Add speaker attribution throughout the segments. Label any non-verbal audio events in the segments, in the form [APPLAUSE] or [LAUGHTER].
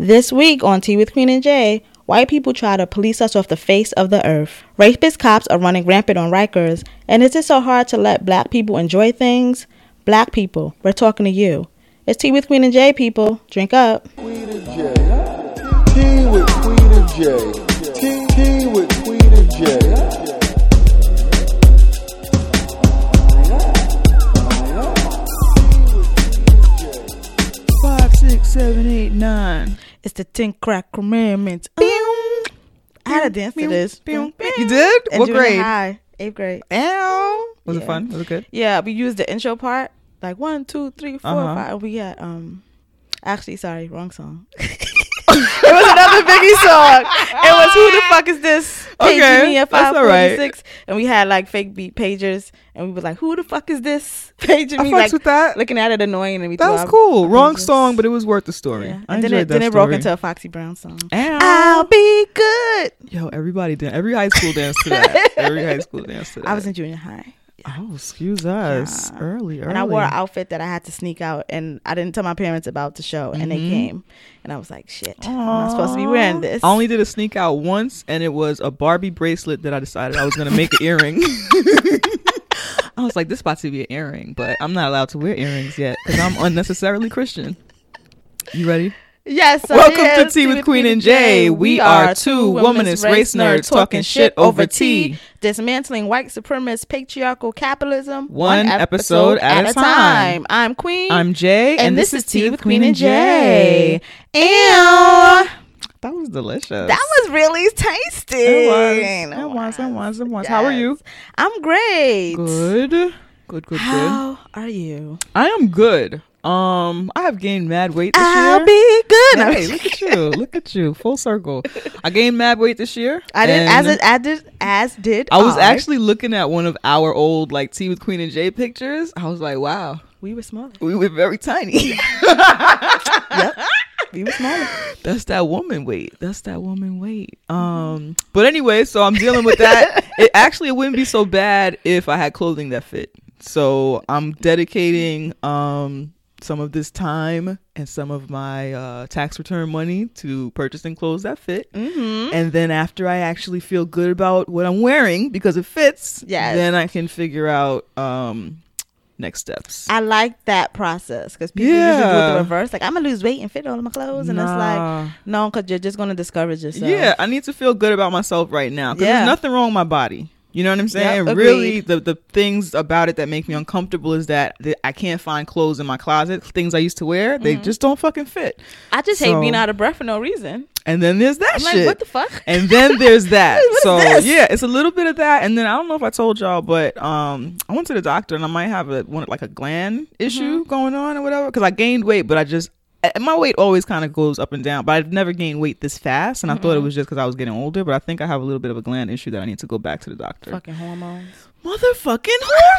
Speaker 1: This week on Tea with Queen and Jay, white people try to police us off the face of the earth. Rapist cops are running rampant on Rikers, and is it so hard to let black people enjoy things? Black people, we're talking to you. It's Tea with Queen and Jay, people. Drink up.
Speaker 2: Queen and Jay. Tea with Queen and Jay. Tea, tea with Queen and Jay.
Speaker 3: Five, six, seven, eight, nine.
Speaker 1: It's the Ten Crack Commandments. I had a dance to this.
Speaker 3: You did?
Speaker 1: In
Speaker 3: What grade?
Speaker 1: High, eighth grade.
Speaker 3: Ow. Was
Speaker 1: Yeah.
Speaker 3: it fun? Was it good?
Speaker 1: Yeah, we used the intro part, like one, two, three, four,
Speaker 3: Uh-huh.
Speaker 1: five. We had um, actually, sorry, wrong song. [LAUGHS] was Biggie song. It was who the fuck is this? Page
Speaker 3: Okay,
Speaker 1: me at
Speaker 3: that's
Speaker 1: five
Speaker 3: all right.
Speaker 1: forty six, and we had like fake beat pagers, and we were like, who the fuck is this? [LAUGHS] Page
Speaker 3: I
Speaker 1: me like
Speaker 3: with that.
Speaker 1: looking at it annoying, and we
Speaker 3: That was cool.
Speaker 1: our
Speaker 3: Wrong song, but it was worth the story.
Speaker 1: Yeah.
Speaker 3: I
Speaker 1: And then it, then it broke into a Foxy Brown song.
Speaker 3: Ow.
Speaker 1: I'll be good.
Speaker 3: Yo, everybody did. Every high school dance to that. [LAUGHS] Every high school dance to that.
Speaker 1: I was in junior high.
Speaker 3: Oh, excuse us.
Speaker 1: Yeah.
Speaker 3: Early, early.
Speaker 1: And I wore an outfit that I had to sneak out, and I didn't tell my parents about the show, and they
Speaker 3: Mhm.
Speaker 1: came, and I was like, "Shit, I'm not supposed to be wearing this."
Speaker 3: I only did a sneak out once, and it was a Barbie bracelet that I decided I was gonna make an earring. [LAUGHS] [LAUGHS] I was like, this about to be an earring, but I'm not allowed to wear earrings yet because I'm unnecessarily Christian. You ready?
Speaker 1: Yes.
Speaker 3: Welcome to Tea with Queen and Jay. We are two womanist race nerds talking shit over tea.
Speaker 1: dismantling white supremacist patriarchal capitalism
Speaker 3: One episode at a time.
Speaker 1: I'm Queen.
Speaker 3: I'm Jay,
Speaker 1: and, this, is Tea with Queen and Jay. Ew.
Speaker 3: That was delicious.
Speaker 1: That was really tasty.
Speaker 3: It was. It was. It was. It was. How are you?
Speaker 1: I'm great.
Speaker 3: Good. Good. Good. Good.
Speaker 1: How are you?
Speaker 3: I am good. Um, I have gained mad weight this
Speaker 1: I'll
Speaker 3: year.
Speaker 1: be good.
Speaker 3: Hey, look at you! Look at you! Full circle. I gained mad weight this year.
Speaker 1: I did as it, I did as did
Speaker 3: I was actually looking at one of our old like Tea with Queen and Jay pictures. I was like, wow,
Speaker 1: we were smaller.
Speaker 3: we were very tiny. [LAUGHS]
Speaker 1: yep, we were smaller.
Speaker 3: That's that woman weight. That's that woman weight. Um, but anyway, so I'm dealing with that. it [LAUGHS] actually it wouldn't be so bad if I had clothing that fit. So I'm dedicating um some of this time and some of my uh, tax return money to purchasing clothes that fit.
Speaker 1: Mm-hmm.
Speaker 3: And then after I actually feel good about what I'm wearing because it fits,
Speaker 1: Yes.
Speaker 3: then I can figure out um next steps.
Speaker 1: I like that process because people usually do it the reverse. Like I'm gonna lose weight and fit all of my clothes, and it's like no, because you're just gonna discourage yourself.
Speaker 3: Yeah, I need to feel good about myself right now because
Speaker 1: Yeah.
Speaker 3: there's nothing wrong with my body. You know what I'm saying?
Speaker 1: Yep,
Speaker 3: really, the the things about it that make me uncomfortable is that, I can't find clothes in my closet. Things I used to wear, they
Speaker 1: Mm-hmm.
Speaker 3: just don't fucking fit.
Speaker 1: I just hate being out of breath for no reason.
Speaker 3: And then there's that
Speaker 1: I'm
Speaker 3: shit.
Speaker 1: like, what the fuck?
Speaker 3: and then there's [LAUGHS] that. So yeah, it's a little bit of that. And then I don't know if I told y'all, but um, I went to the doctor and I might have a one like a gland issue
Speaker 1: Mm-hmm.
Speaker 3: going on or whatever because I gained weight, but I just my weight always kind of goes up and down. But I've never gained weight this fast, and I
Speaker 1: Mm-hmm.
Speaker 3: thought it was just because I was getting older. But I think I have a little bit of a gland issue that I need to go back to the doctor.
Speaker 1: Fucking hormones.
Speaker 3: Motherfucking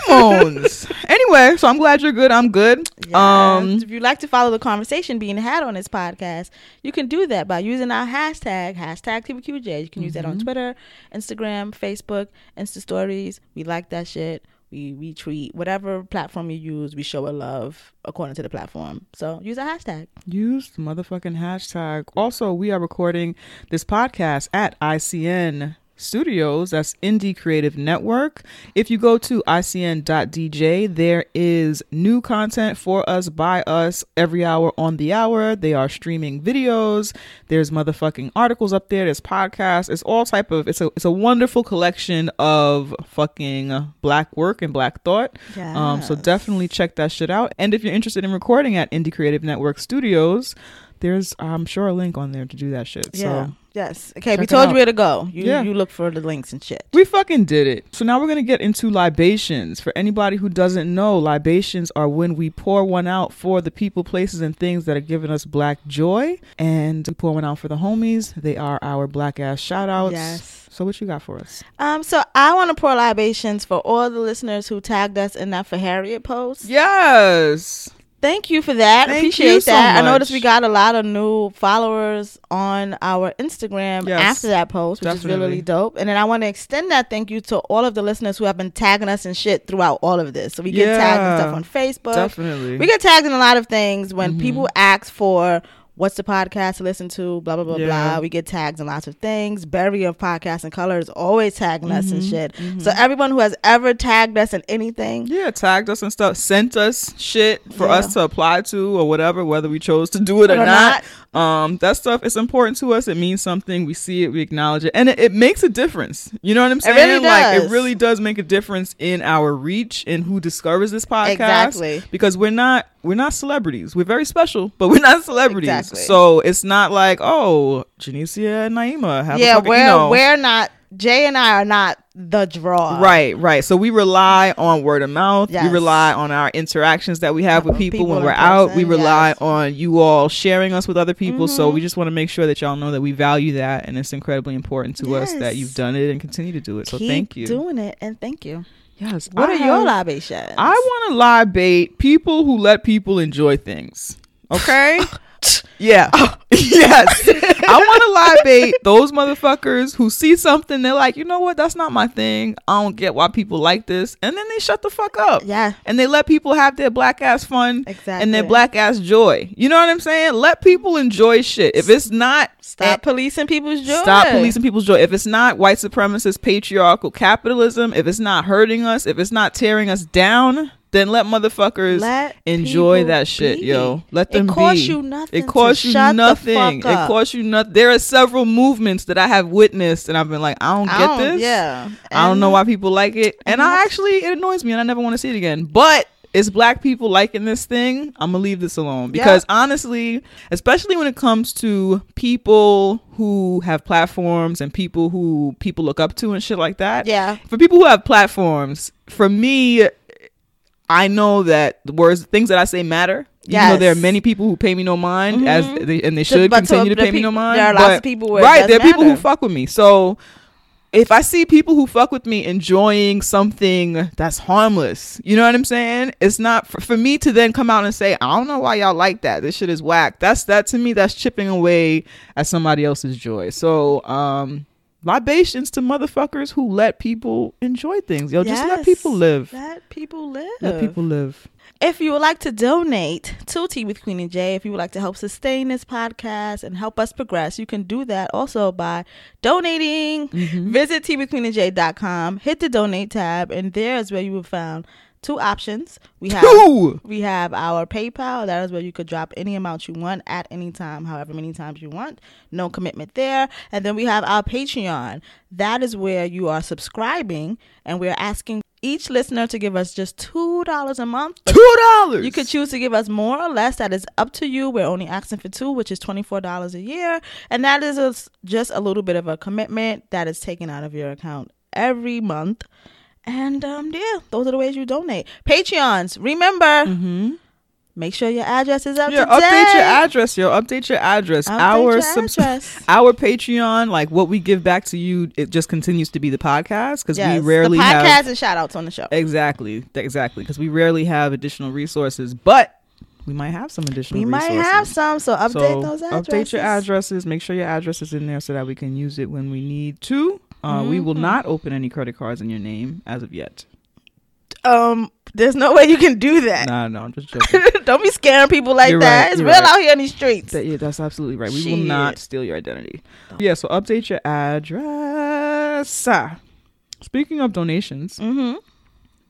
Speaker 3: hormones. [LAUGHS] anyway, so I'm glad you're good. I'm good.
Speaker 1: Yes.
Speaker 3: Um,
Speaker 1: if you'd like to follow the conversation being had on this podcast, you can do that by using our hashtag, hashtag TVQJ. You can use that
Speaker 3: Mm-hmm.
Speaker 1: on Twitter, Instagram, Facebook, Insta Stories. We like that shit. We retweet whatever platform you use. We show a love according to the platform. So use a hashtag.
Speaker 3: Use the motherfucking hashtag. Also, we are recording this podcast at ICN Studios. That's Indie Creative Network. If you go to ICN.DJ, there is new content for us by us every hour on the hour. They are streaming videos. There's motherfucking articles up there. There's podcasts. It's all type of. It's a it's a wonderful collection of fucking black work and black thought. Um, so definitely check that shit out. And if you're interested in recording at Indie Creative Network Studios, there's I'm sure a link on there to do that shit.
Speaker 1: Yeah.
Speaker 3: So
Speaker 1: yes. Okay. We told you where to go. You
Speaker 3: Yeah.
Speaker 1: you look for the links and shit.
Speaker 3: we fucking did it. So now we're gonna get into libations. For anybody who doesn't know, libations are when we pour one out for the people, places, and things that are giving us black joy. And we pour one out for the homies. They are our black ass shout outs.
Speaker 1: Yes.
Speaker 3: So what you got for us?
Speaker 1: Um. So I want to pour libations for all the listeners who tagged us in that for Harriet post.
Speaker 3: Yes.
Speaker 1: Thank you for that.
Speaker 3: Thank
Speaker 1: Appreciate
Speaker 3: so
Speaker 1: that. I noticed we got a lot of new followers on our Instagram
Speaker 3: Yes,
Speaker 1: after that post, which is
Speaker 3: definitely.
Speaker 1: really dope. And then I want to extend that thank you to all of the listeners who have been tagging us and shit throughout all of this. So we get tagged and stuff on Facebook.
Speaker 3: Definitely.
Speaker 1: We get tagged in a lot of things when
Speaker 3: Mm-hmm.
Speaker 1: people ask for what's the podcast to listen to, blah blah blah
Speaker 3: Yeah.
Speaker 1: blah. We get tags and lots of things. Barry of Podcast and Color is always tagging us
Speaker 3: Mm-hmm.
Speaker 1: and shit. So everyone who has ever tagged us in anything,
Speaker 3: Yeah, tagged us and stuff, sent us shit for
Speaker 1: Yeah.
Speaker 3: us to apply to or whatever, whether we chose to do it or,
Speaker 1: Or
Speaker 3: not. Um, that stuff is important to us. It means something. We see it, we acknowledge it, and it, it makes a difference. You know what I'm saying?
Speaker 1: It really
Speaker 3: Like it really does make a difference in our reach and who discovers this podcast.
Speaker 1: Exactly.
Speaker 3: Because we're not we're not celebrities. We're very special, but we're not celebrities.
Speaker 1: Exactly.
Speaker 3: So it's not like oh, Janicia and Naima have
Speaker 1: yeah,
Speaker 3: a fucking,
Speaker 1: we're
Speaker 3: you know,
Speaker 1: we're not. Jay and I are not the draw.
Speaker 3: Right, right. So we rely on word of mouth. We rely on our interactions that we have with people,
Speaker 1: people
Speaker 3: when we're out. We rely
Speaker 1: yes.
Speaker 3: on you all sharing us with other people. So
Speaker 1: Mhm.
Speaker 3: we just want to make sure that y'all know that we value that and it's incredibly important to us that you've done it and continue to do it. So
Speaker 1: Keep
Speaker 3: thank you.
Speaker 1: doing it and thank you.
Speaker 3: yes.
Speaker 1: What
Speaker 3: I
Speaker 1: are your libations?
Speaker 3: I want to libate people who let people enjoy things. Okay? [LAUGHS] yeah. [LAUGHS] yes. I want to libate those motherfuckers who see something, they're like, you know what? That's not my thing. I don't get why people like this. And then they shut the fuck up.
Speaker 1: Yeah.
Speaker 3: And they let people have their black ass fun
Speaker 1: Exactly.
Speaker 3: and their black ass joy. You know what I'm saying? Let people enjoy shit. If it's not
Speaker 1: Stop policing people's joy.
Speaker 3: Stop policing people's joy. If it's not white supremacist patriarchal capitalism, if it's not hurting us, if it's not tearing us down, then let motherfuckers
Speaker 1: Let
Speaker 3: enjoy that shit,
Speaker 1: be.
Speaker 3: yo. Let
Speaker 1: It
Speaker 3: them
Speaker 1: costs
Speaker 3: be.
Speaker 1: you nothing
Speaker 3: It costs you nothing. It costs you nothing. There are several movements that I have witnessed, and I've been like, I don't
Speaker 1: I
Speaker 3: get
Speaker 1: don't-
Speaker 3: this.
Speaker 1: Yeah.
Speaker 3: I don't know why people like it, and
Speaker 1: and
Speaker 3: I actually it annoys me, and I never want to see it again. But it's black people liking this thing. I'm gonna leave this alone because honestly, especially when it comes to people who have platforms and people who people look up to and shit like that.
Speaker 1: Yeah.
Speaker 3: For people who have platforms, for me, I know that the words, things that I say matter. Even though there are many people who pay me no mind, as
Speaker 1: Mhm.
Speaker 3: they, and they should
Speaker 1: but
Speaker 3: continue to
Speaker 1: the
Speaker 3: pay me no mind.
Speaker 1: there are lots
Speaker 3: but-
Speaker 1: of people where
Speaker 3: right? There are people who fuck with me. So if I see people who fuck with me enjoying something that's harmless, you know what I'm saying? It's not for, for me to then come out and say, I don't know why y'all like that. This shit is whack. That's that to me. That's chipping away at somebody else's joy. So, um, libations to motherfuckers who let people enjoy things. Yo, just let people live.
Speaker 1: Let people live.
Speaker 3: Let people live.
Speaker 1: If you would like to donate to Tea with Queen and Jay, if you would like to help sustain this podcast and help us progress, you can do that also by donating.
Speaker 3: Mm-hmm.
Speaker 1: Visit tvqueenandjay.com, hit the donate tab, and there is where you will find two options. We have
Speaker 3: Two.
Speaker 1: we have our PayPal. That is where you could drop any amount you want at any time, however many times you want. No commitment there. And then we have our Patreon. That is where you are subscribing, and we're asking each listener to give us just two dollars a month.
Speaker 3: Two dollars.
Speaker 1: you could choose to give us more or less. That is up to you. We're only asking for two, which is twenty four dollars a year, and that is a, just a little bit of a commitment that is taken out of your account every month. And um, yeah, those are the ways you donate. Patreons, remember,
Speaker 3: Mm-hmm.
Speaker 1: make sure your address is up
Speaker 3: Yeah,
Speaker 1: to date.
Speaker 3: update your address, yo. Update your address.
Speaker 1: Update
Speaker 3: our
Speaker 1: your
Speaker 3: subs-
Speaker 1: address. [LAUGHS]
Speaker 3: our Patreon, like what we give back to you, it just continues to be the podcast because
Speaker 1: Yes,
Speaker 3: we rarely
Speaker 1: the podcast
Speaker 3: have
Speaker 1: and shout outs on the show.
Speaker 3: exactly, exactly because we rarely have additional resources, but we might have some additional.
Speaker 1: We might
Speaker 3: resources.
Speaker 1: have some, so update
Speaker 3: So
Speaker 1: those addresses.
Speaker 3: Update your addresses. Make sure your address is in there so that we can use it when we need to. Uh, We will
Speaker 1: Mhm.
Speaker 3: not open any credit cards in your name as of yet.
Speaker 1: Um, there's no way you can do that.
Speaker 3: Nah, no, I'm just [LAUGHS] joking.
Speaker 1: Don't be scaring people like
Speaker 3: You're
Speaker 1: that.
Speaker 3: right,
Speaker 1: it's real
Speaker 3: right.
Speaker 1: out here in these streets.
Speaker 3: That- yeah, that's absolutely right. We will not steal your identity. Yeah, so update your address. Ah. Speaking of donations,
Speaker 1: mm-hmm.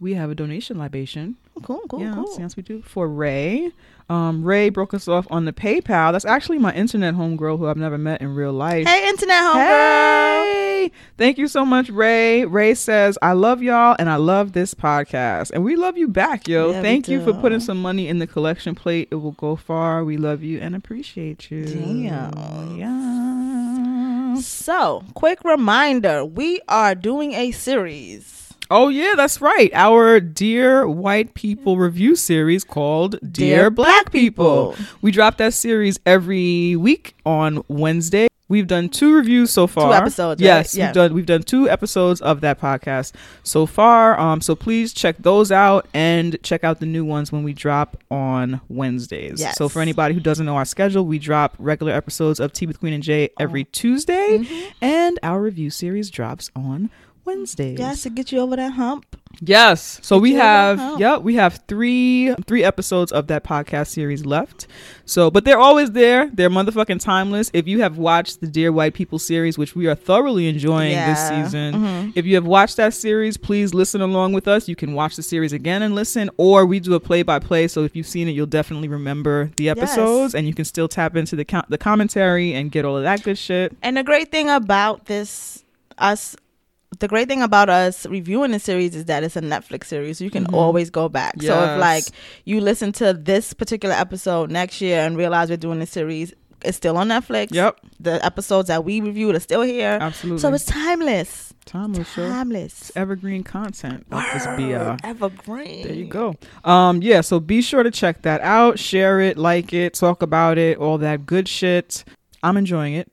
Speaker 3: we have a donation libation.
Speaker 1: Cool, cool,
Speaker 3: yeah,
Speaker 1: cool.
Speaker 3: yes, we do for Ray. Um, Ray broke us off on the PayPal. That's actually my internet homegirl who I've never met in real life.
Speaker 1: Hey, internet homegirl.
Speaker 3: Hey! Thank you so much, Ray. Ray says, I love y'all and I love this podcast. And we love you back, yo.
Speaker 1: Yeah,
Speaker 3: Thank you for putting some money in the collection plate. It will go far. We love you and appreciate you.
Speaker 1: Damn.
Speaker 3: Yeah.
Speaker 1: So, quick reminder we are doing a series.
Speaker 3: Oh, yeah, that's right. Our Dear White People review series called Dear,
Speaker 1: Dear
Speaker 3: Black,
Speaker 1: Black
Speaker 3: People.
Speaker 1: People.
Speaker 3: We drop that series every week on Wednesday. We've done two reviews so far.
Speaker 1: Two episodes, right?
Speaker 3: Yes,
Speaker 1: Yeah.
Speaker 3: we've done we've done two episodes of that podcast so far. Um, so please check those out and check out the new ones when we drop on Wednesdays.
Speaker 1: Yes.
Speaker 3: So for anybody who doesn't know our schedule, we drop regular episodes of Tea with Queen and Jay every Tuesday,
Speaker 1: Mm-hmm.
Speaker 3: and our review series drops on Wednesdays.
Speaker 1: Yes, to get you over that hump.
Speaker 3: Yes. So
Speaker 1: Get
Speaker 3: we have
Speaker 1: the
Speaker 3: yep, we have three three episodes of that podcast series left. So but they're always there. They're motherfucking timeless. If you have watched the Dear White People series, which we are thoroughly enjoying this
Speaker 1: Yeah.
Speaker 3: season,
Speaker 1: Mhm.
Speaker 3: if you have watched that series, please listen along with us. You can watch the series again and listen, or we do a play by play. So if you've seen it, you'll definitely remember the episodes, and you can still tap into the co- the commentary and get all of that good shit.
Speaker 1: And the great thing about this, us, the great thing about us reviewing the series is that it's a Netflix series. So you can
Speaker 3: Mhm.
Speaker 1: always go back. So if like you listen to this particular episode next year and realize we're doing this series, it's still on Netflix.
Speaker 3: Yep,
Speaker 1: The episodes that we reviewed are still here.
Speaker 3: absolutely.
Speaker 1: So it's timeless.
Speaker 3: timeless.
Speaker 1: Timeless.
Speaker 3: Evergreen content. this.
Speaker 1: Evergreen.
Speaker 3: There you go. Um, yeah, so be sure to check that out, share it, like it, talk about it, all that good shit. I'm enjoying it.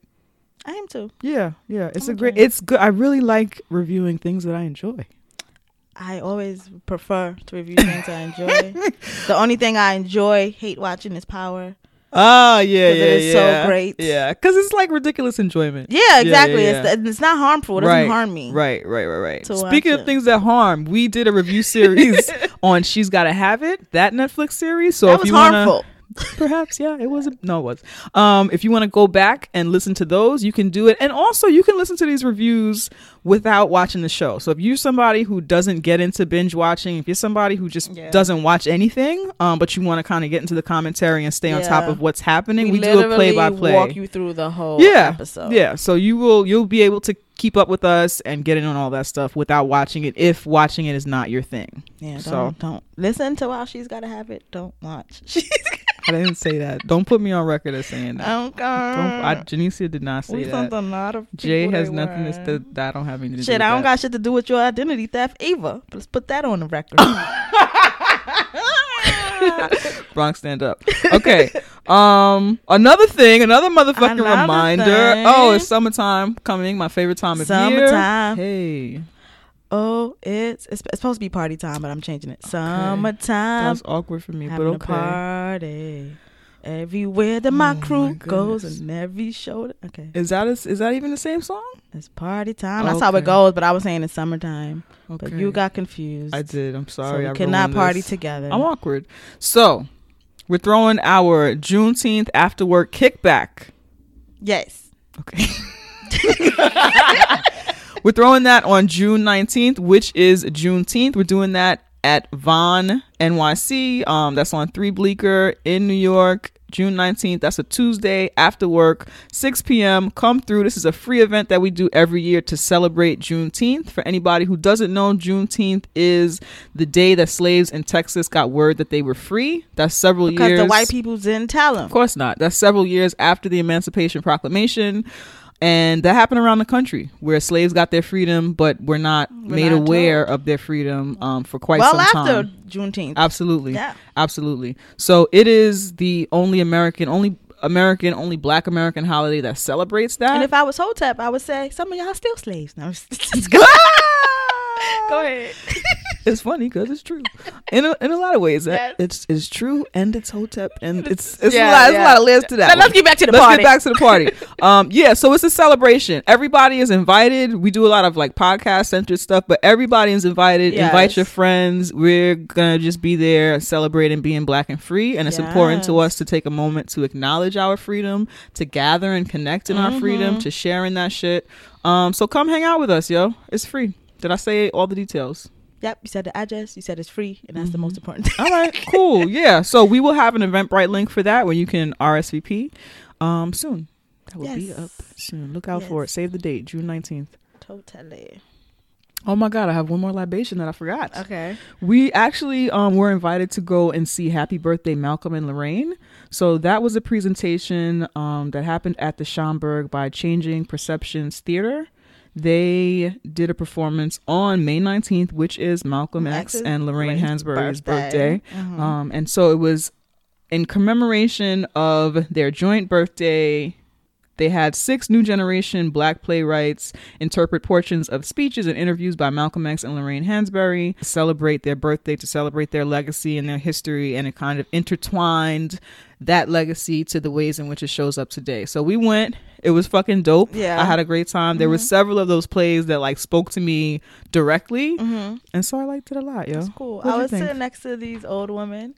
Speaker 1: I am too.
Speaker 3: Yeah, yeah. It's
Speaker 1: I'm
Speaker 3: a great it's good. I really like reviewing things that I enjoy.
Speaker 1: I always prefer to review things I enjoy. [LAUGHS] the only thing I enjoy, hate watching is Power.
Speaker 3: Ah, yeah, yeah,
Speaker 1: it is so great.
Speaker 3: Yeah, because it's like ridiculous enjoyment.
Speaker 1: Yeah, exactly.
Speaker 3: yeah, yeah.
Speaker 1: It's, it's not harmful. It doesn't
Speaker 3: Right,
Speaker 1: harm me.
Speaker 3: Right, right, right, right.
Speaker 1: To
Speaker 3: Speaking of
Speaker 1: it.
Speaker 3: things that harm, we did a review series [LAUGHS] on She's Gotta Have It, that Netflix series. So
Speaker 1: that
Speaker 3: if
Speaker 1: was
Speaker 3: you wanna,
Speaker 1: harmful.
Speaker 3: Perhaps yeah it wasn't. no it was um if you want to go back and listen to those you can do it and also you can listen to these reviews without watching the show so if you're somebody who doesn't get into binge watching if you're somebody who just
Speaker 1: Yeah.
Speaker 3: doesn't watch anything um but you want to kind of get into the commentary and stay on top of what's happening we,
Speaker 1: we,
Speaker 3: do a play by play
Speaker 1: Walk you through the whole
Speaker 3: yeah
Speaker 1: episode.
Speaker 3: yeah so you will you'll be able to keep up with us and get in on all that stuff without watching it if watching it is not your thing
Speaker 1: Yeah. Don't,
Speaker 3: So-
Speaker 1: don't listen to while she's got to have it. Don't watch. [LAUGHS] She's
Speaker 3: i didn't say that don't put me on record as saying that
Speaker 1: go.
Speaker 3: don't, I, Janicia did not say
Speaker 1: we
Speaker 3: that
Speaker 1: a lot of
Speaker 3: Jay has nothing to
Speaker 1: were.
Speaker 3: that I don't have anything to do
Speaker 1: Shit,
Speaker 3: with
Speaker 1: I don't
Speaker 3: that.
Speaker 1: got shit to do with your identity theft either. Let's put that on the record. [LAUGHS]
Speaker 3: Bronx stand up. Okay. um another thing, another motherfucking
Speaker 1: Another
Speaker 3: reminder.
Speaker 1: thing.
Speaker 3: Oh, it's summertime coming, my favorite time of
Speaker 1: Summertime.
Speaker 3: year. Summertime. Hey.
Speaker 1: Oh, it's, it's it's supposed to be party time, but I'm changing it.
Speaker 3: That
Speaker 1: Summertime.
Speaker 3: That's awkward for me, but okay.
Speaker 1: party everywhere that my
Speaker 3: Oh, my
Speaker 1: crew goes
Speaker 3: goodness.
Speaker 1: and every show. Okay,
Speaker 3: Is that a, is that even the same song?
Speaker 1: it's party time. That's how it goes. But I was saying it's summertime.
Speaker 3: Okay.
Speaker 1: But you got confused.
Speaker 3: I did. I'm
Speaker 1: So
Speaker 3: sorry.
Speaker 1: we
Speaker 3: I
Speaker 1: cannot party
Speaker 3: this.
Speaker 1: together.
Speaker 3: I'm awkward. So, we're throwing our Juneteenth after work kickback.
Speaker 1: yes.
Speaker 3: Okay. [LAUGHS] [LAUGHS] We're throwing that on June 19th, which is Juneteenth. We're doing that at Von NYC. Um, that's on Three Bleecker in New York. June 19th. That's a Tuesday after work, 6 p.m. Come through. This is a free event that we do every year to celebrate Juneteenth. For anybody who doesn't know, Juneteenth is the day that slaves in Texas got word that they were free. That's several
Speaker 1: Because
Speaker 3: years.
Speaker 1: Because the white people didn't tell them.
Speaker 3: Of course not. That's several years after the Emancipation Proclamation. And that happened around the country where slaves got their freedom, but were not
Speaker 1: We're
Speaker 3: made
Speaker 1: not
Speaker 3: aware of their freedom um, for quite
Speaker 1: Well,
Speaker 3: some time. Well, after.
Speaker 1: Juneteenth.
Speaker 3: Absolutely.
Speaker 1: Yeah.
Speaker 3: Absolutely. So it is the only American, only American, only black American holiday that celebrates that.
Speaker 1: And if I was Hotep, I would say some of y'all still slaves. No, [LAUGHS] [LAUGHS] [LAUGHS] go ahead. [LAUGHS]
Speaker 3: it's funny because it's true in a, in a lot of ways.
Speaker 1: Yes.
Speaker 3: It's it's true and it's hotep and it's it's
Speaker 1: Yeah,
Speaker 3: a lot.
Speaker 1: Yeah.
Speaker 3: a lot of layers to that.
Speaker 1: Now, let's get back to the party.
Speaker 3: Let's
Speaker 1: party.
Speaker 3: get back to the party. [LAUGHS] um, yeah. So it's a celebration. Everybody is invited. We do a lot of like podcast centered stuff, but everybody is invited. Invite your friends. We're gonna just be there celebrating being black and free, and it's important to us to take a moment to acknowledge our freedom, to gather and connect in our freedom,
Speaker 1: Mm-hmm.
Speaker 3: to share in that shit. Um, so come hang out with us, yo. It's free. Did I say all the details?
Speaker 1: Yep, you said the address. You said it's free, and that's the most important thing.
Speaker 3: All right, [LAUGHS] cool. Yeah. So we will have an Eventbrite link for that where you can RSVP um soon. That will be up soon. Look out for it. Save the date, June 19th.
Speaker 1: Totally.
Speaker 3: Oh my god, I have one more libation that I forgot.
Speaker 1: Okay.
Speaker 3: We actually um were invited to go and see Happy Birthday Malcolm and Lorraine. So that was a presentation um that happened at the Schomburg by Changing Perceptions Theater. They did a performance on May 19th, which is Malcolm X
Speaker 1: X's
Speaker 3: and Lorraine Hansberry's
Speaker 1: birthday.
Speaker 3: birthday.
Speaker 1: Mhm.
Speaker 3: Um, and so it was in commemoration of their joint birthday. They had six new generation black playwrights interpret portions of speeches and interviews by Malcolm X and Lorraine Hansberry, to celebrate their birthday, to celebrate their legacy and their history, and it kind of intertwined that legacy to the ways in which it shows up today. So we went It was fucking dope.
Speaker 1: Yeah. Mm-hmm.
Speaker 3: I had a great time. There were several of those plays that like spoke to me directly,
Speaker 1: Mm-hmm.
Speaker 3: and so I liked it a lot. Yo,
Speaker 1: It's cool.
Speaker 3: What'd
Speaker 1: I was
Speaker 3: think?
Speaker 1: sitting next to these old women,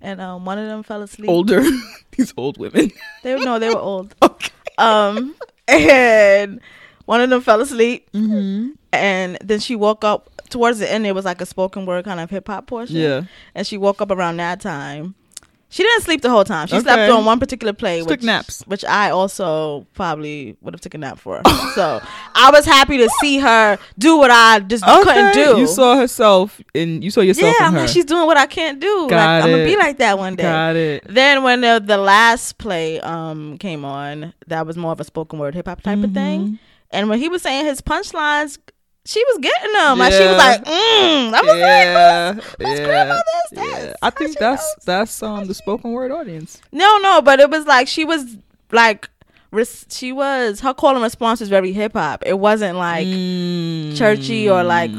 Speaker 1: and um, one of them fell asleep.
Speaker 3: older. [LAUGHS] These old women.
Speaker 1: They were no, they were old. [LAUGHS]
Speaker 3: okay.
Speaker 1: Um, and one of them fell asleep,
Speaker 3: Mm-hmm.
Speaker 1: and then she woke up towards the end. It was like a spoken word kind of hip hop portion.
Speaker 3: Yeah.
Speaker 1: and she woke up around that time. She didn't sleep the whole time. She slept on one particular play.
Speaker 3: She
Speaker 1: which,
Speaker 3: took naps.
Speaker 1: which I also probably would have taken a nap for. [LAUGHS] so I was happy to see her do what I just couldn't do.
Speaker 3: You saw herself, and you saw yourself
Speaker 1: yeah,
Speaker 3: in
Speaker 1: I'm
Speaker 3: her.
Speaker 1: like, she's doing what I can't do.
Speaker 3: Got
Speaker 1: like, I'm gonna be like that one day.
Speaker 3: Got it.
Speaker 1: Then when the, the last play um came on, that was more of a spoken word hip hop type of
Speaker 3: Mm-hmm.
Speaker 1: thing. And when he was saying his punchlines, she was getting them. Like she was like, mm. I was
Speaker 3: yeah,
Speaker 1: like,
Speaker 3: yeah,
Speaker 1: grandmother's
Speaker 3: yeah.
Speaker 1: this.
Speaker 3: I think that's
Speaker 1: knows.
Speaker 3: that's um the spoken word audience.
Speaker 1: no, no, but it was like she was like, res- she was her call and response was very hip hop. It wasn't like
Speaker 3: Mm.
Speaker 1: churchy or like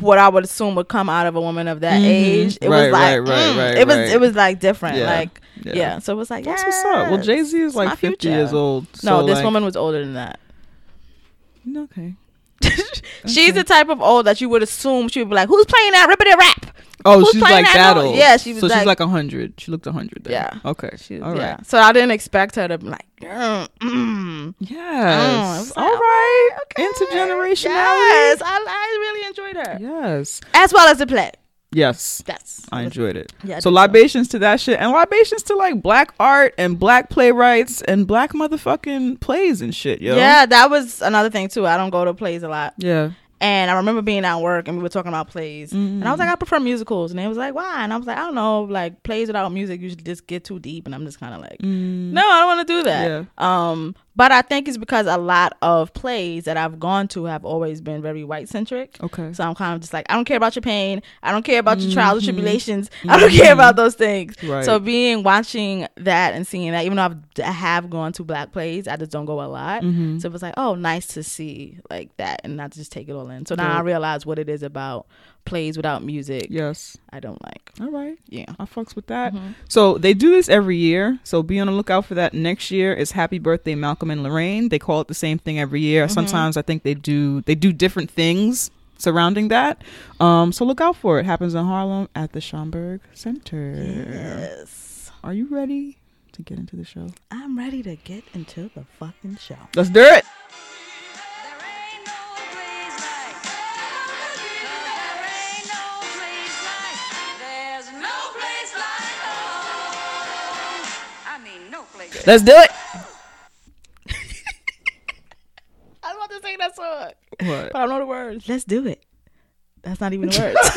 Speaker 1: what I would assume would come out of a woman of that
Speaker 3: Mhm.
Speaker 1: age. It
Speaker 3: Right,
Speaker 1: was like,
Speaker 3: right, right,
Speaker 1: mm.
Speaker 3: right,
Speaker 1: it was it was like different.
Speaker 3: Yeah,
Speaker 1: Like
Speaker 3: yeah.
Speaker 1: yeah. so it was like
Speaker 3: That's what's up. Well, Jay Z is like fifty
Speaker 1: future.
Speaker 3: years old.
Speaker 1: No,
Speaker 3: so,
Speaker 1: this
Speaker 3: like-
Speaker 1: woman was older than that.
Speaker 3: Okay. [LAUGHS]
Speaker 1: She's the type of old that you would assume she would be like, "Who's playing that rippity rap?"
Speaker 3: Oh,
Speaker 1: Who's
Speaker 3: she's like
Speaker 1: that
Speaker 3: that old.
Speaker 1: Yeah, she was
Speaker 3: So
Speaker 1: like-
Speaker 3: she's like hundred. She looked hundred.
Speaker 1: Yeah.
Speaker 3: Okay.
Speaker 1: She,
Speaker 3: All right.
Speaker 1: yeah. So I didn't expect her to be like, mm, mm.
Speaker 3: Yes.
Speaker 1: like,
Speaker 3: All right.
Speaker 1: okay.
Speaker 3: Intergenerationality.
Speaker 1: Yes, I, I really enjoyed her,
Speaker 3: Yes.
Speaker 1: as well as the play.
Speaker 3: Yes.
Speaker 1: That's
Speaker 3: I enjoyed it.
Speaker 1: Yeah, I
Speaker 3: so libations to that shit and libations to like black art and black playwrights and black motherfucking plays and shit, yo.
Speaker 1: Yeah, that was another thing too. I don't go to plays a lot.
Speaker 3: Yeah.
Speaker 1: And I remember being at work and we were talking about plays. And I was like, I prefer musicals. And they was like, why? And I was like, I don't know. Like, plays without music usually just get too deep. And I'm just kind of like, no, I don't want to do that.
Speaker 3: Yeah.
Speaker 1: Um, but I think it's because a lot of plays that I've gone to have always been very white centric.
Speaker 3: Okay.
Speaker 1: So I'm kind of just like, I don't care about your pain. I don't care about your trials and mm-hmm. tribulations. I don't care about those things.
Speaker 3: Right.
Speaker 1: So being watching that and seeing that, even though I've, I have gone to black plays, I just don't go a lot. Mm-hmm. So it was like, oh, nice to see like that and not just take it all in. So now I realize what it is about plays without music.
Speaker 3: Yes.
Speaker 1: I don't like.
Speaker 3: All right.
Speaker 1: Yeah.
Speaker 3: I fucks with that.
Speaker 1: Mm-hmm.
Speaker 3: So they do this every year. So be on the lookout for that next year. Is Happy Birthday Malcolm and Lorraine. They call it the same thing every year.
Speaker 1: Mm-hmm.
Speaker 3: Sometimes I think they do they do different things surrounding that. Um, so look out for it. Happens in Harlem at the Schomburg Center.
Speaker 1: Yes.
Speaker 3: Are you ready to get into the show?
Speaker 1: I'm ready to get into the fucking show.
Speaker 3: Let's do it. Let's do it. [LAUGHS]
Speaker 1: I was about to sing that song.
Speaker 3: What?
Speaker 1: But I don't know the words. Let's do it. That's not even the words. [LAUGHS]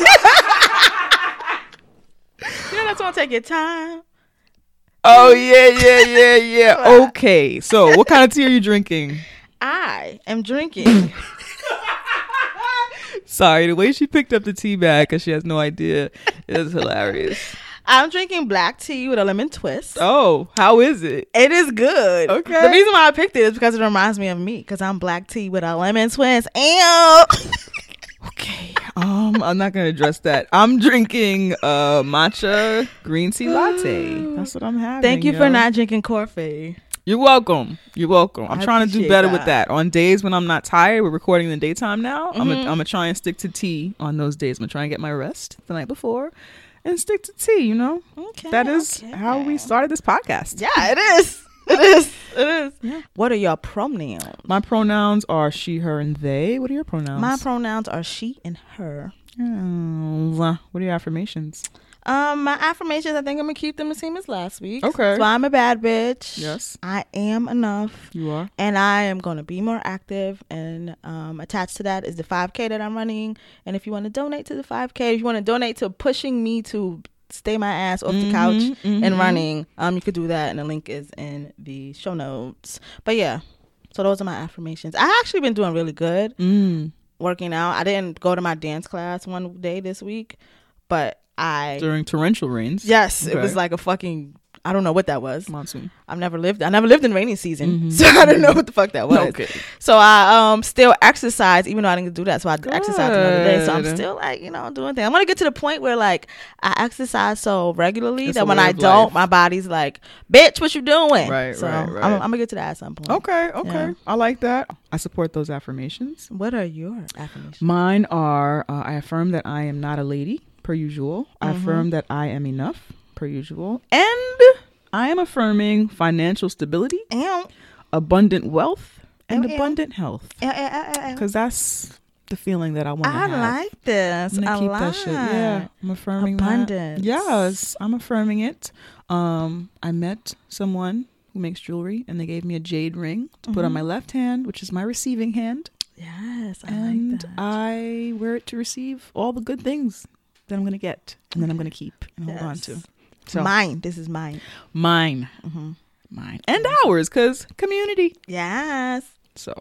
Speaker 1: you know that song take your time.
Speaker 3: Oh yeah, yeah, yeah, yeah. [LAUGHS] Okay. So what kind of tea are you drinking?
Speaker 1: I am drinking.
Speaker 3: Sorry, the way she picked up the tea bag because she has no idea is hilarious.
Speaker 1: I'm drinking black tea with a lemon twist.
Speaker 3: Oh, how is it?
Speaker 1: It is good.
Speaker 3: Okay.
Speaker 1: The reason why I picked it is because it reminds me of me. Because I'm black tea with a lemon twist. Ew. [LAUGHS]
Speaker 3: Okay. Um, I'm not gonna address that. I'm drinking uh matcha green tea latte. That's what I'm having.
Speaker 1: Thank you
Speaker 3: yo.
Speaker 1: for not drinking coffee.
Speaker 3: You're welcome. You're welcome. I'm
Speaker 1: I
Speaker 3: trying to do better with
Speaker 1: that.
Speaker 3: that. On days when I'm not tired, we're recording in the daytime now. I'm
Speaker 1: Mm-hmm.
Speaker 3: gonna I'm gonna try and stick to tea on those days. I'm gonna try and get my rest the night before, and stick to tea. You know,
Speaker 1: Okay.
Speaker 3: that is
Speaker 1: okay.
Speaker 3: how we started this podcast.
Speaker 1: Yeah, it is. It is. It is.
Speaker 3: Yeah.
Speaker 1: What are your pronouns?
Speaker 3: My pronouns are she, her, and they. What are your pronouns?
Speaker 1: My pronouns are she and her.
Speaker 3: Oh, what are your affirmations?
Speaker 1: Um, my affirmations, I think I'm gonna keep them the same as last week.
Speaker 3: Okay.
Speaker 1: So I'm a bad bitch.
Speaker 3: Yes.
Speaker 1: I am enough.
Speaker 3: You are.
Speaker 1: And I am gonna be more active and um attached to that is the 5k that I'm running. And if you want to donate to the 5k, if you want to donate to pushing me to stay my ass off the couch
Speaker 3: mhm.
Speaker 1: and running, um you could do that and the link is in the show notes. But yeah. So those are my affirmations. I actually been doing really good
Speaker 3: Mm.
Speaker 1: working out. I didn't go to my dance class one day this week, but I
Speaker 3: During torrential rains.
Speaker 1: yes, it was like a fucking I don't know what that was.
Speaker 3: Monsoon.
Speaker 1: I've never lived. I never lived in rainy season, [LAUGHS] so I don't know what the fuck that was.
Speaker 3: Okay.
Speaker 1: So I um still exercise, even though I didn't do that. So I exercise another day. So I'm still like you know doing things. I'm gonna get to the point where like I exercise so regularly
Speaker 3: It's
Speaker 1: that when I don't,
Speaker 3: life.
Speaker 1: my body's like, bitch, what you doing?
Speaker 3: Right,
Speaker 1: So
Speaker 3: right,
Speaker 1: I'm. I'm gonna get to that at some point.
Speaker 3: Okay, okay.
Speaker 1: Yeah.
Speaker 3: I like that. I support those affirmations.
Speaker 1: What are your affirmations?
Speaker 3: Mine are uh, I affirm that I am not a lady, per usual. I affirm that I am enough, per usual. And I am affirming financial stability,
Speaker 1: Ew.
Speaker 3: abundant wealth, and abundant health. Because that's the feeling that I want to
Speaker 1: I
Speaker 3: have.
Speaker 1: like this. I
Speaker 3: keep
Speaker 1: like
Speaker 3: that shit. Yeah, I'm affirming that. Yes, I'm affirming it. Um, I met someone who makes jewelry, and they gave me a jade ring to put
Speaker 1: Mm-hmm.
Speaker 3: on my left hand, which is my receiving hand,
Speaker 1: Yes, I
Speaker 3: and
Speaker 1: like that.
Speaker 3: I wear it to receive all the good things that I'm gonna get, and then I'm gonna keep and hold on to. So
Speaker 1: mine. This is mine.
Speaker 3: mine,
Speaker 1: Mm-hmm.
Speaker 3: mine, and ours, cause community.
Speaker 1: Yes.
Speaker 3: So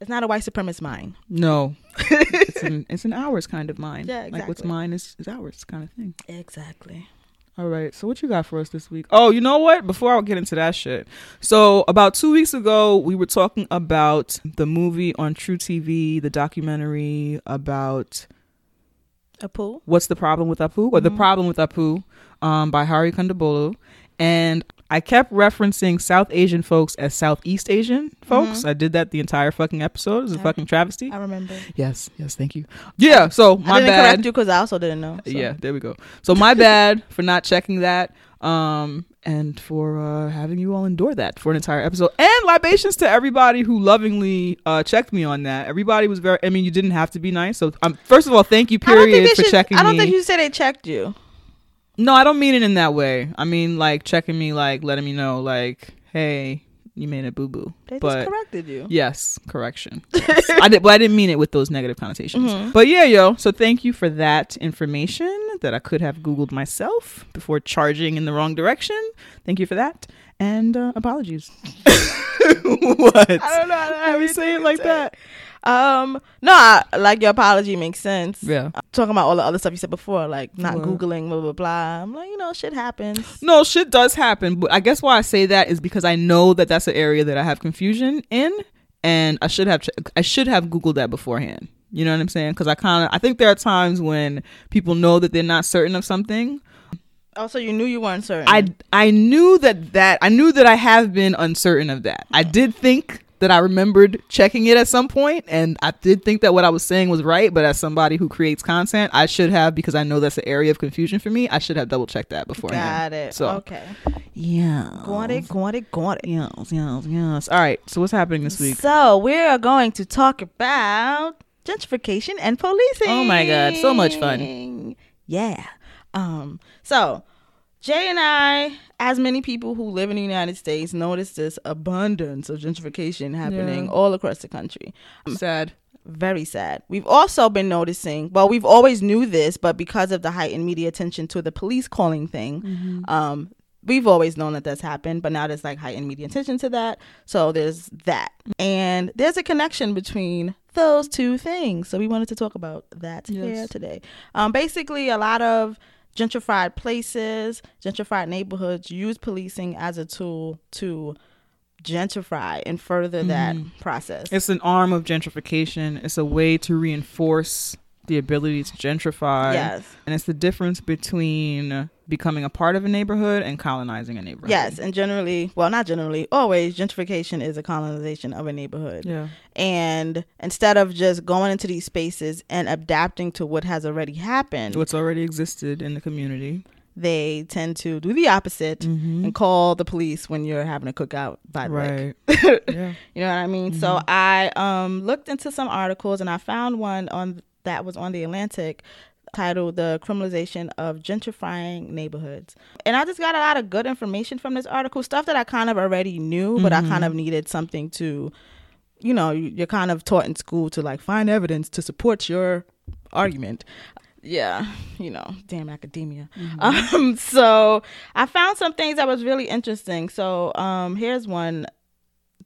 Speaker 1: It's not a white supremacist mine.
Speaker 3: no, [LAUGHS] it's an it's an ours kind of mine.
Speaker 1: Yeah, exactly.
Speaker 3: Like what's mine is is ours kind of thing.
Speaker 1: Exactly.
Speaker 3: All right. So what you got for us this week? Oh, you know what? Before I get into that shit. So about two weeks ago, we were talking about the movie on truTV, the documentary about
Speaker 1: Apu.
Speaker 3: what's the problem with Apu or the problem with Apu um, by Hari Kondabolu. And I kept referencing South Asian folks as Southeast Asian folks. I did that the entire fucking episode. It was a fucking travesty.
Speaker 1: I remember.
Speaker 3: Yes, yes, thank you. Yeah, so my
Speaker 1: I didn't
Speaker 3: bad.
Speaker 1: correct you because I also didn't know. so.
Speaker 3: Yeah, there we go. So my bad for not checking that, um, and for uh, having you all endure that for an entire episode. And libations to everybody who lovingly uh, checked me on that. Everybody was very. I mean, you didn't have to be nice. So, um, first of all, thank you, period, for
Speaker 1: should-
Speaker 3: checking
Speaker 1: I don't
Speaker 3: me.
Speaker 1: think you said they checked you.
Speaker 3: no, I don't mean it in that way. I mean like checking me, like letting me know, like, hey, you made a boo boo.
Speaker 1: They
Speaker 3: But
Speaker 1: just corrected you.
Speaker 3: Yes, correction. [LAUGHS] Yes. I did, but I didn't mean it with those negative connotations.
Speaker 1: Mm-hmm.
Speaker 3: But yeah, yo. So thank you for that information that I could have googled myself before charging in the wrong direction. Thank you for that, and uh, apologies. [LAUGHS] [LAUGHS] what?
Speaker 1: I don't know how
Speaker 3: How we say it like that?
Speaker 1: Um, no, I, like your apology makes sense.
Speaker 3: Yeah.
Speaker 1: I'm talking about all the other stuff you said before, like not
Speaker 3: What?
Speaker 1: googling, blah blah blah. I'm like, you know, shit happens.
Speaker 3: No, shit does happen, but I guess why I say that is because I know that that's an area that I have confusion in, and I should have ch- I should have googled that beforehand. You know what I'm saying? Because I kind of I think there are times when people know that they're not certain of something.
Speaker 1: Also, you knew you weren't certain.
Speaker 3: I I knew that that I knew that I have been uncertain of that. I did think that I remembered checking it at some point, and I did think that what I was saying was right. But as somebody who creates content, I should have because I know that's an area of confusion for me. I should have double checked that beforehand.
Speaker 1: got it.
Speaker 3: So
Speaker 1: okay,
Speaker 3: yeah,
Speaker 1: got it, got it, got it.
Speaker 3: Yes, yes, yes. All right. So what's happening this week?
Speaker 1: So we're going to talk about gentrification and policing.
Speaker 3: Oh my God, so much fun.
Speaker 1: Yeah. Um. So Jay and I, as many people who live in the United States, notice this abundance of gentrification happening
Speaker 3: Yeah.
Speaker 1: all across the country.
Speaker 3: Sad.
Speaker 1: Very sad. We've also been noticing, well, we've always knew this, but because of the heightened media attention to the police calling thing, um, we've always known that that's happened, but now there's like heightened media attention to that. So there's that. And there's a connection between those two things. So we wanted to talk about that here today. Um, basically, a lot of gentrified places, gentrified neighborhoods use policing as a tool to gentrify and further that mm-hmm. process.
Speaker 3: It's an arm of gentrification. It's a way to reinforce the ability to gentrify.
Speaker 1: Yes.
Speaker 3: And it's the difference between becoming a part of a neighborhood and colonizing a neighborhood.
Speaker 1: Yes, and generally, well, not generally, always, gentrification is a colonization of a neighborhood.
Speaker 3: Yeah.
Speaker 1: And instead of just going into these spaces and adapting to what has already happened,
Speaker 3: What's already existed in the community.
Speaker 1: they tend to do the opposite and call the police when you're having a cookout by the.
Speaker 3: Right. [LAUGHS] yeah.
Speaker 1: You know what I mean? So I um looked into some articles and I found one on that was on the Atlantic titled The Criminalization of Gentrifying Neighborhoods. And I just got a lot of good information from this article, stuff that I kind of already knew, but I kind of needed something to you know, you- you're kind of taught in school to like find evidence to support your argument. Yeah, you know, damn academia. Um, [LAUGHS] so I found some things that was really interesting. So um, here's one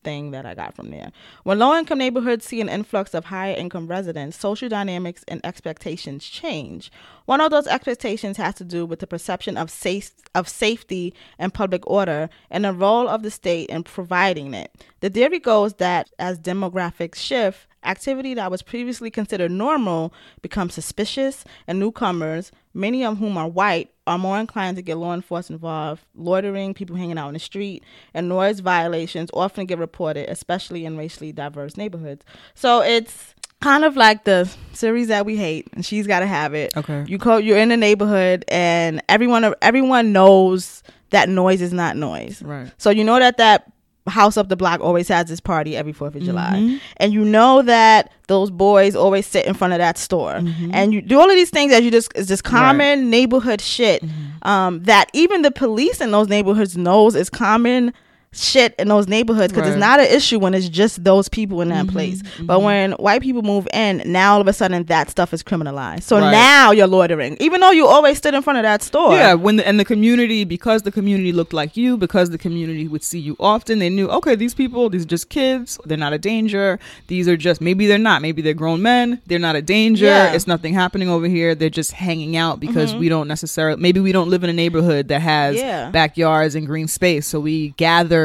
Speaker 1: thing that I got from there. When low income neighborhoods see an influx of higher income residents, social dynamics and expectations change. One of those expectations has to do with the perception of safe of safety and public order and the role of the state in providing it. The theory goes that as demographics shift, activity that was previously considered normal becomes suspicious and newcomers, many of whom are white, are more inclined to get law enforcement involved. Loitering, people hanging out in the street, and noise violations often get reported, especially in racially diverse neighborhoods. So it's kind of like the series that we hate, and she's got to have it.
Speaker 3: Okay.
Speaker 1: You call you're in the neighborhood, and everyone everyone knows that noise is not noise.
Speaker 3: Right.
Speaker 1: So you know that that house up the block always has this party every 4th of July.
Speaker 3: Mm-hmm.
Speaker 1: And you know that those boys always sit in front of that store.
Speaker 3: Mm-hmm.
Speaker 1: And you do all of these things that you just is just common neighborhood shit
Speaker 3: Mm-hmm.
Speaker 1: um, that even the police in those neighborhoods knows is common shit in those neighborhoods because
Speaker 3: Right.
Speaker 1: it's not an issue when it's just those people in that
Speaker 3: Mm-hmm.
Speaker 1: place. But when white people move in, now all of a sudden that stuff is criminalized. So
Speaker 3: Right.
Speaker 1: now you're loitering, even though you always stood in front of that store.
Speaker 3: Yeah, when the, and the community, because the community looked like you, because the community would see you often, they knew, okay, these people, these are just kids. They're not a danger. These are just, maybe they're not. Maybe they're grown men. They're not a danger.
Speaker 1: Yeah. Mm-hmm.
Speaker 3: It's nothing happening over here. They're just hanging out because we don't necessarily, maybe we don't live in a neighborhood that has
Speaker 1: Yeah.
Speaker 3: backyards and green space. So we gather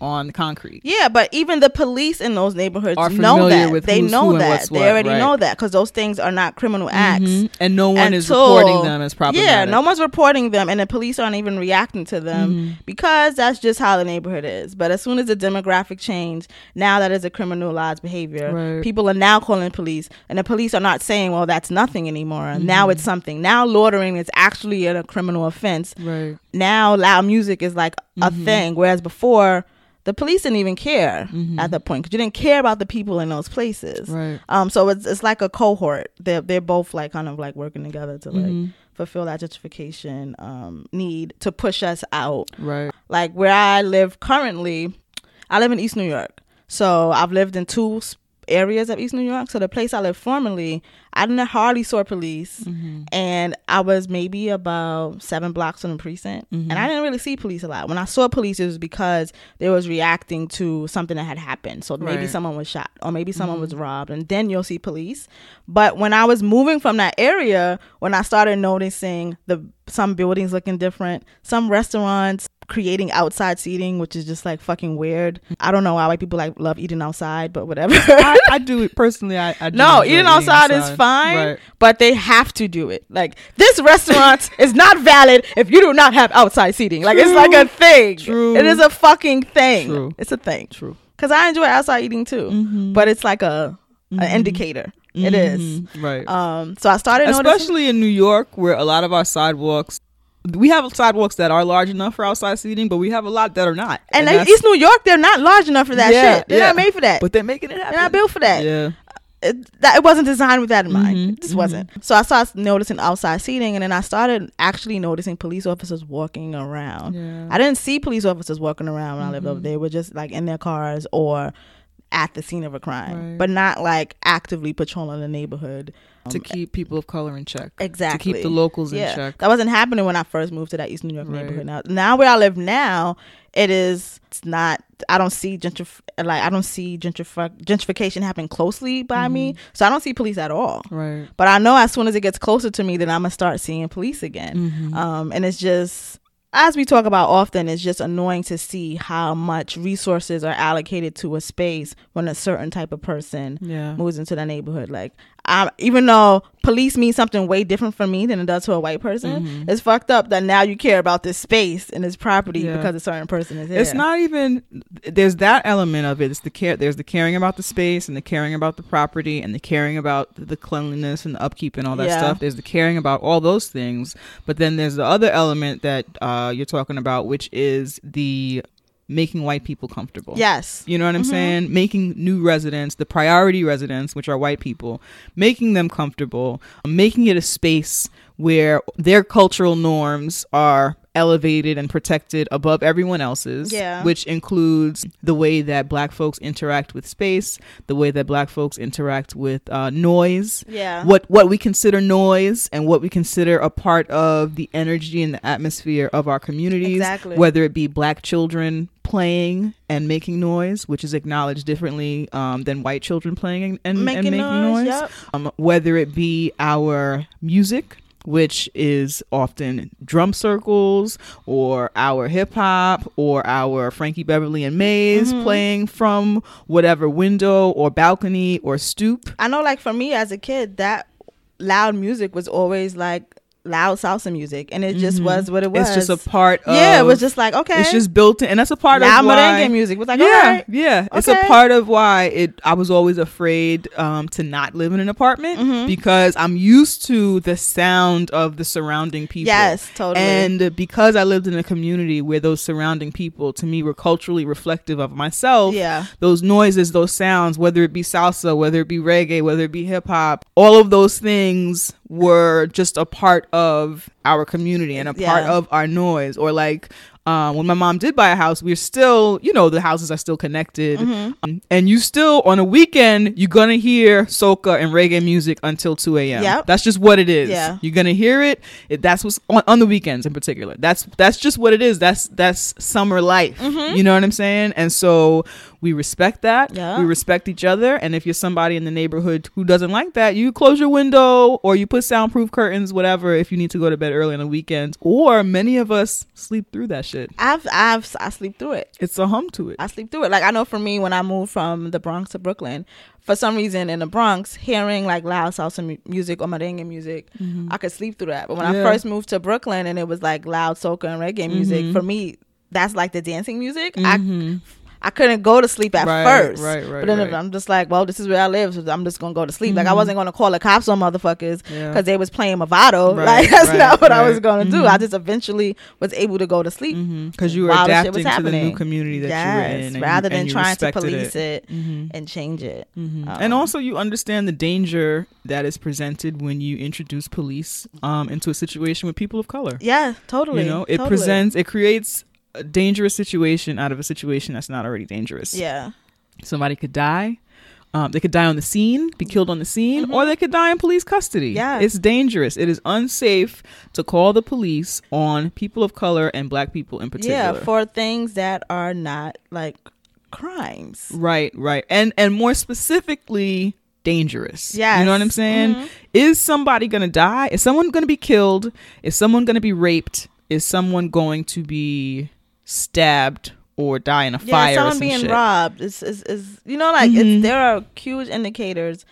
Speaker 3: on the concrete.
Speaker 1: Yeah, but even the police in those neighborhoods
Speaker 3: Are
Speaker 1: know
Speaker 3: familiar
Speaker 1: that.
Speaker 3: with
Speaker 1: they know that. they
Speaker 3: what,
Speaker 1: already
Speaker 3: right.
Speaker 1: know that because those things are not criminal acts.
Speaker 3: Mhm. And no one is reporting them as problematic.
Speaker 1: Yeah, no one's reporting them, and the police aren't even reacting to them
Speaker 3: Mm-hmm.
Speaker 1: because that's just how the neighborhood is. But as soon as the demographic change, now that is a criminalized behavior.
Speaker 3: Right.
Speaker 1: People are now calling police, and the police are not saying, "Well, that's nothing anymore."
Speaker 3: Mm-hmm.
Speaker 1: Now it's something. Now loitering is actually a criminal offense
Speaker 3: Right.
Speaker 1: now loud music is like a
Speaker 3: Mm-hmm.
Speaker 1: thing whereas before the police didn't even care
Speaker 3: Mm-hmm.
Speaker 1: at that point because you didn't care about the people in those places
Speaker 3: Right.
Speaker 1: um so it's, it's like a cohort they're, they're both like kind of like working together to like
Speaker 3: Mm-hmm.
Speaker 1: fulfill that gentrification um need to push us out
Speaker 3: Right.
Speaker 1: like where i live currently i live in east new york so i've lived in two areas of east new york. So the place i lived formerly i didn't hardly saw police. Mm-hmm. And i was maybe about seven blocks from the precinct. Mm-hmm. And i didn't really see police a lot. When i saw police it was because they was reacting to something that had happened. So maybe
Speaker 3: Right.
Speaker 1: someone was shot or maybe someone was mm-hmm. robbed. And then you'll see police. But when i was moving from that area when i started noticing the some buildings looking different some restaurants creating outside seating which is just like fucking weird i don't know why white people like love eating outside but whatever
Speaker 3: I, I [LAUGHS] do it personally. I, I do
Speaker 1: no,
Speaker 3: enjoy
Speaker 1: eating outside, is fine,
Speaker 3: Right.
Speaker 1: but they have to do it. Like this restaurant [LAUGHS] is not valid if you do not have outside seating. Like it's like a thing.
Speaker 3: True.
Speaker 1: It is a fucking thing.
Speaker 3: True.
Speaker 1: It's a thing.
Speaker 3: True. Mm-hmm.
Speaker 1: Cause I enjoy outside eating too, but it's like a an indicator. It is.
Speaker 3: Mhm. Right.
Speaker 1: Um. So I started noticing.
Speaker 3: especially in New York, where a lot of our sidewalks, we have sidewalks that are large enough for outside seating, but we have a lot that are not.
Speaker 1: And,
Speaker 3: that's-
Speaker 1: East New York, they're not large enough for that
Speaker 3: Yeah,
Speaker 1: shit. They're
Speaker 3: yeah.
Speaker 1: not made for that.
Speaker 3: but they're making it happen.
Speaker 1: they're not built for that.
Speaker 3: Yeah,
Speaker 1: it, that it wasn't designed with that in mind.
Speaker 3: Mm-hmm,
Speaker 1: It just wasn't. So I started noticing outside seating, and then I started actually noticing police officers walking around.
Speaker 3: Yeah. Mm-hmm.
Speaker 1: I didn't see police officers walking around when I lived over there. They were just like in their cars or at the scene of a crime,
Speaker 3: Right.
Speaker 1: but not like actively patrolling the neighborhood.
Speaker 3: To keep people of color in check.
Speaker 1: Exactly.
Speaker 3: To keep the locals in check.
Speaker 1: That wasn't happening when I first moved to that East New York
Speaker 3: Right.
Speaker 1: neighborhood. Now, now where I live now, it is. It's not. I don't see gentrif like I don't see gentrif- gentrification happen closely by me,
Speaker 3: Mm-hmm.
Speaker 1: so I don't see police at all.
Speaker 3: Right.
Speaker 1: But I know as soon as it gets closer to me, then I'm gonna start seeing police again.
Speaker 3: Mm-hmm.
Speaker 1: Um, and it's just as we talk about often, it's just annoying to see how much resources are allocated to a space when a certain type of person
Speaker 3: Yeah.
Speaker 1: moves into the neighborhood. Like, I, even though police means something way different for me than it does to a white person, it's fucked up that now you care about this space and this property
Speaker 3: Mm-hmm. Yeah.
Speaker 1: because a certain person is here.
Speaker 3: It's not even there's that element of it. It's the care there's the caring about the space and the caring about the property and the caring about the cleanliness and the upkeep and all that
Speaker 1: Yeah.
Speaker 3: stuff. There's the caring about all those things. But then there's the other element that uh, you're talking about, which is the making white people comfortable.
Speaker 1: Yes.
Speaker 3: You know what I'm mm-hmm. saying? Making new residents, the priority residents, which are white people, making them comfortable, making it a space where their cultural norms are elevated and protected above everyone else's
Speaker 1: Yeah.
Speaker 3: which includes the way that black folks interact with space the way that black folks interact with uh, noise
Speaker 1: Yeah.
Speaker 3: what what we consider noise and what we consider a part of the energy and the atmosphere of our communities
Speaker 1: Exactly.
Speaker 3: whether it be black children playing and making noise which is acknowledged differently um, than white children playing and, and
Speaker 1: Making
Speaker 3: and making
Speaker 1: noise,
Speaker 3: noise,
Speaker 1: yep.
Speaker 3: um, whether it be our music which is often drum circles or our hip hop or our Frankie Beverly and Maze
Speaker 1: Mm-hmm.
Speaker 3: playing from whatever window or balcony or stoop.
Speaker 1: I know, like for me as a kid, that loud music was always like loud salsa music, and it just was what it was.
Speaker 3: Mm-hmm. It's just a part of
Speaker 1: yeah. It was just like okay,
Speaker 3: It's just built in, and that's a part
Speaker 1: loud
Speaker 3: of why.
Speaker 1: merengue music. Was like
Speaker 3: yeah,
Speaker 1: right,
Speaker 3: yeah. It's a part of why it. I was always afraid um, to not live in an apartment
Speaker 1: Mm-hmm.
Speaker 3: because I'm used to the sound of the surrounding people.
Speaker 1: Yes, totally.
Speaker 3: And because I lived in a community where those surrounding people, to me, were culturally reflective of myself.
Speaker 1: Yeah.
Speaker 3: Those noises, those sounds, whether it be salsa, whether it be reggae, whether it be hip hop, all of those things were just a part of our community and a part
Speaker 1: Yeah.
Speaker 3: of our noise. Or like um, when my mom did buy a house, we're still, you know, the houses are still connected.
Speaker 1: Mm-hmm.
Speaker 3: Um, and you still, on a weekend, you're going to hear soca and reggae music until 2 a.m.
Speaker 1: Yep.
Speaker 3: That's just what it is.
Speaker 1: Yeah.
Speaker 3: You're going to hear it. it. That's what's on, on the weekends in particular. That's that's just what it is. That's that's summer life.
Speaker 1: Mm-hmm.
Speaker 3: You know what I'm saying? And so we respect that.
Speaker 1: Yeah.
Speaker 3: We respect each other. And if you're somebody in the neighborhood who doesn't like that, you close your window or you put soundproof curtains, whatever, if you need to go to bed early on the weekends. Or many of us sleep through that shit.
Speaker 1: I've I've I sleep through it.
Speaker 3: It's a hum to it.
Speaker 1: I sleep through it. Like I know for me, when I moved from the Bronx to Brooklyn, for some reason in the Bronx, hearing like loud salsa mu- music or merengue music, I could sleep through that. But when
Speaker 3: Mm-hmm. Yeah.
Speaker 1: I first moved to Brooklyn and it was like loud soca and reggae music,
Speaker 3: Mm-hmm.
Speaker 1: for me, that's like the dancing music. I I couldn't go to sleep at
Speaker 3: Right,
Speaker 1: first.
Speaker 3: right, right,
Speaker 1: But then
Speaker 3: right.
Speaker 1: I'm just like, well, this is where I live, so I'm just gonna go to sleep. Like I wasn't gonna call the cops on motherfuckers because
Speaker 3: Yeah.
Speaker 1: they was playing Mavado. [LAUGHS]
Speaker 3: Right,
Speaker 1: like that's
Speaker 3: right,
Speaker 1: not what I was gonna do. I just eventually was able to go to sleep
Speaker 3: Because you were
Speaker 1: while the shit was
Speaker 3: adapting to the new community that
Speaker 1: yes,
Speaker 3: you were in. and
Speaker 1: rather
Speaker 3: you-
Speaker 1: than
Speaker 3: and
Speaker 1: trying to police it,
Speaker 3: Mhm.
Speaker 1: and change it. Um,
Speaker 3: and also, you understand the danger that is presented when you introduce police um, into a situation with people of color.
Speaker 1: Yeah, totally.
Speaker 3: You know, it
Speaker 1: totally.
Speaker 3: presents, it creates a dangerous situation out of a situation that's not already dangerous.
Speaker 1: Yeah,
Speaker 3: Somebody could die. Um, they could die on the scene, be killed on the scene, or they could die in police custody.
Speaker 1: Mm-hmm. Yeah.
Speaker 3: It's dangerous. It is unsafe to call the police on people of color and black people in particular.
Speaker 1: yeah, for things that are not like crimes.
Speaker 3: Right, right. And and more specifically dangerous.
Speaker 1: Yeah.
Speaker 3: You know what I'm saying?
Speaker 1: Mhm.
Speaker 3: Is somebody going to die? Is someone going to be killed? Is someone going to be raped? Is someone going to be stabbed or die in a
Speaker 1: Yeah,
Speaker 3: fire or
Speaker 1: someone
Speaker 3: some
Speaker 1: being
Speaker 3: shit?
Speaker 1: robbed is, is is you know like
Speaker 3: Mhm.
Speaker 1: it's there are huge indicators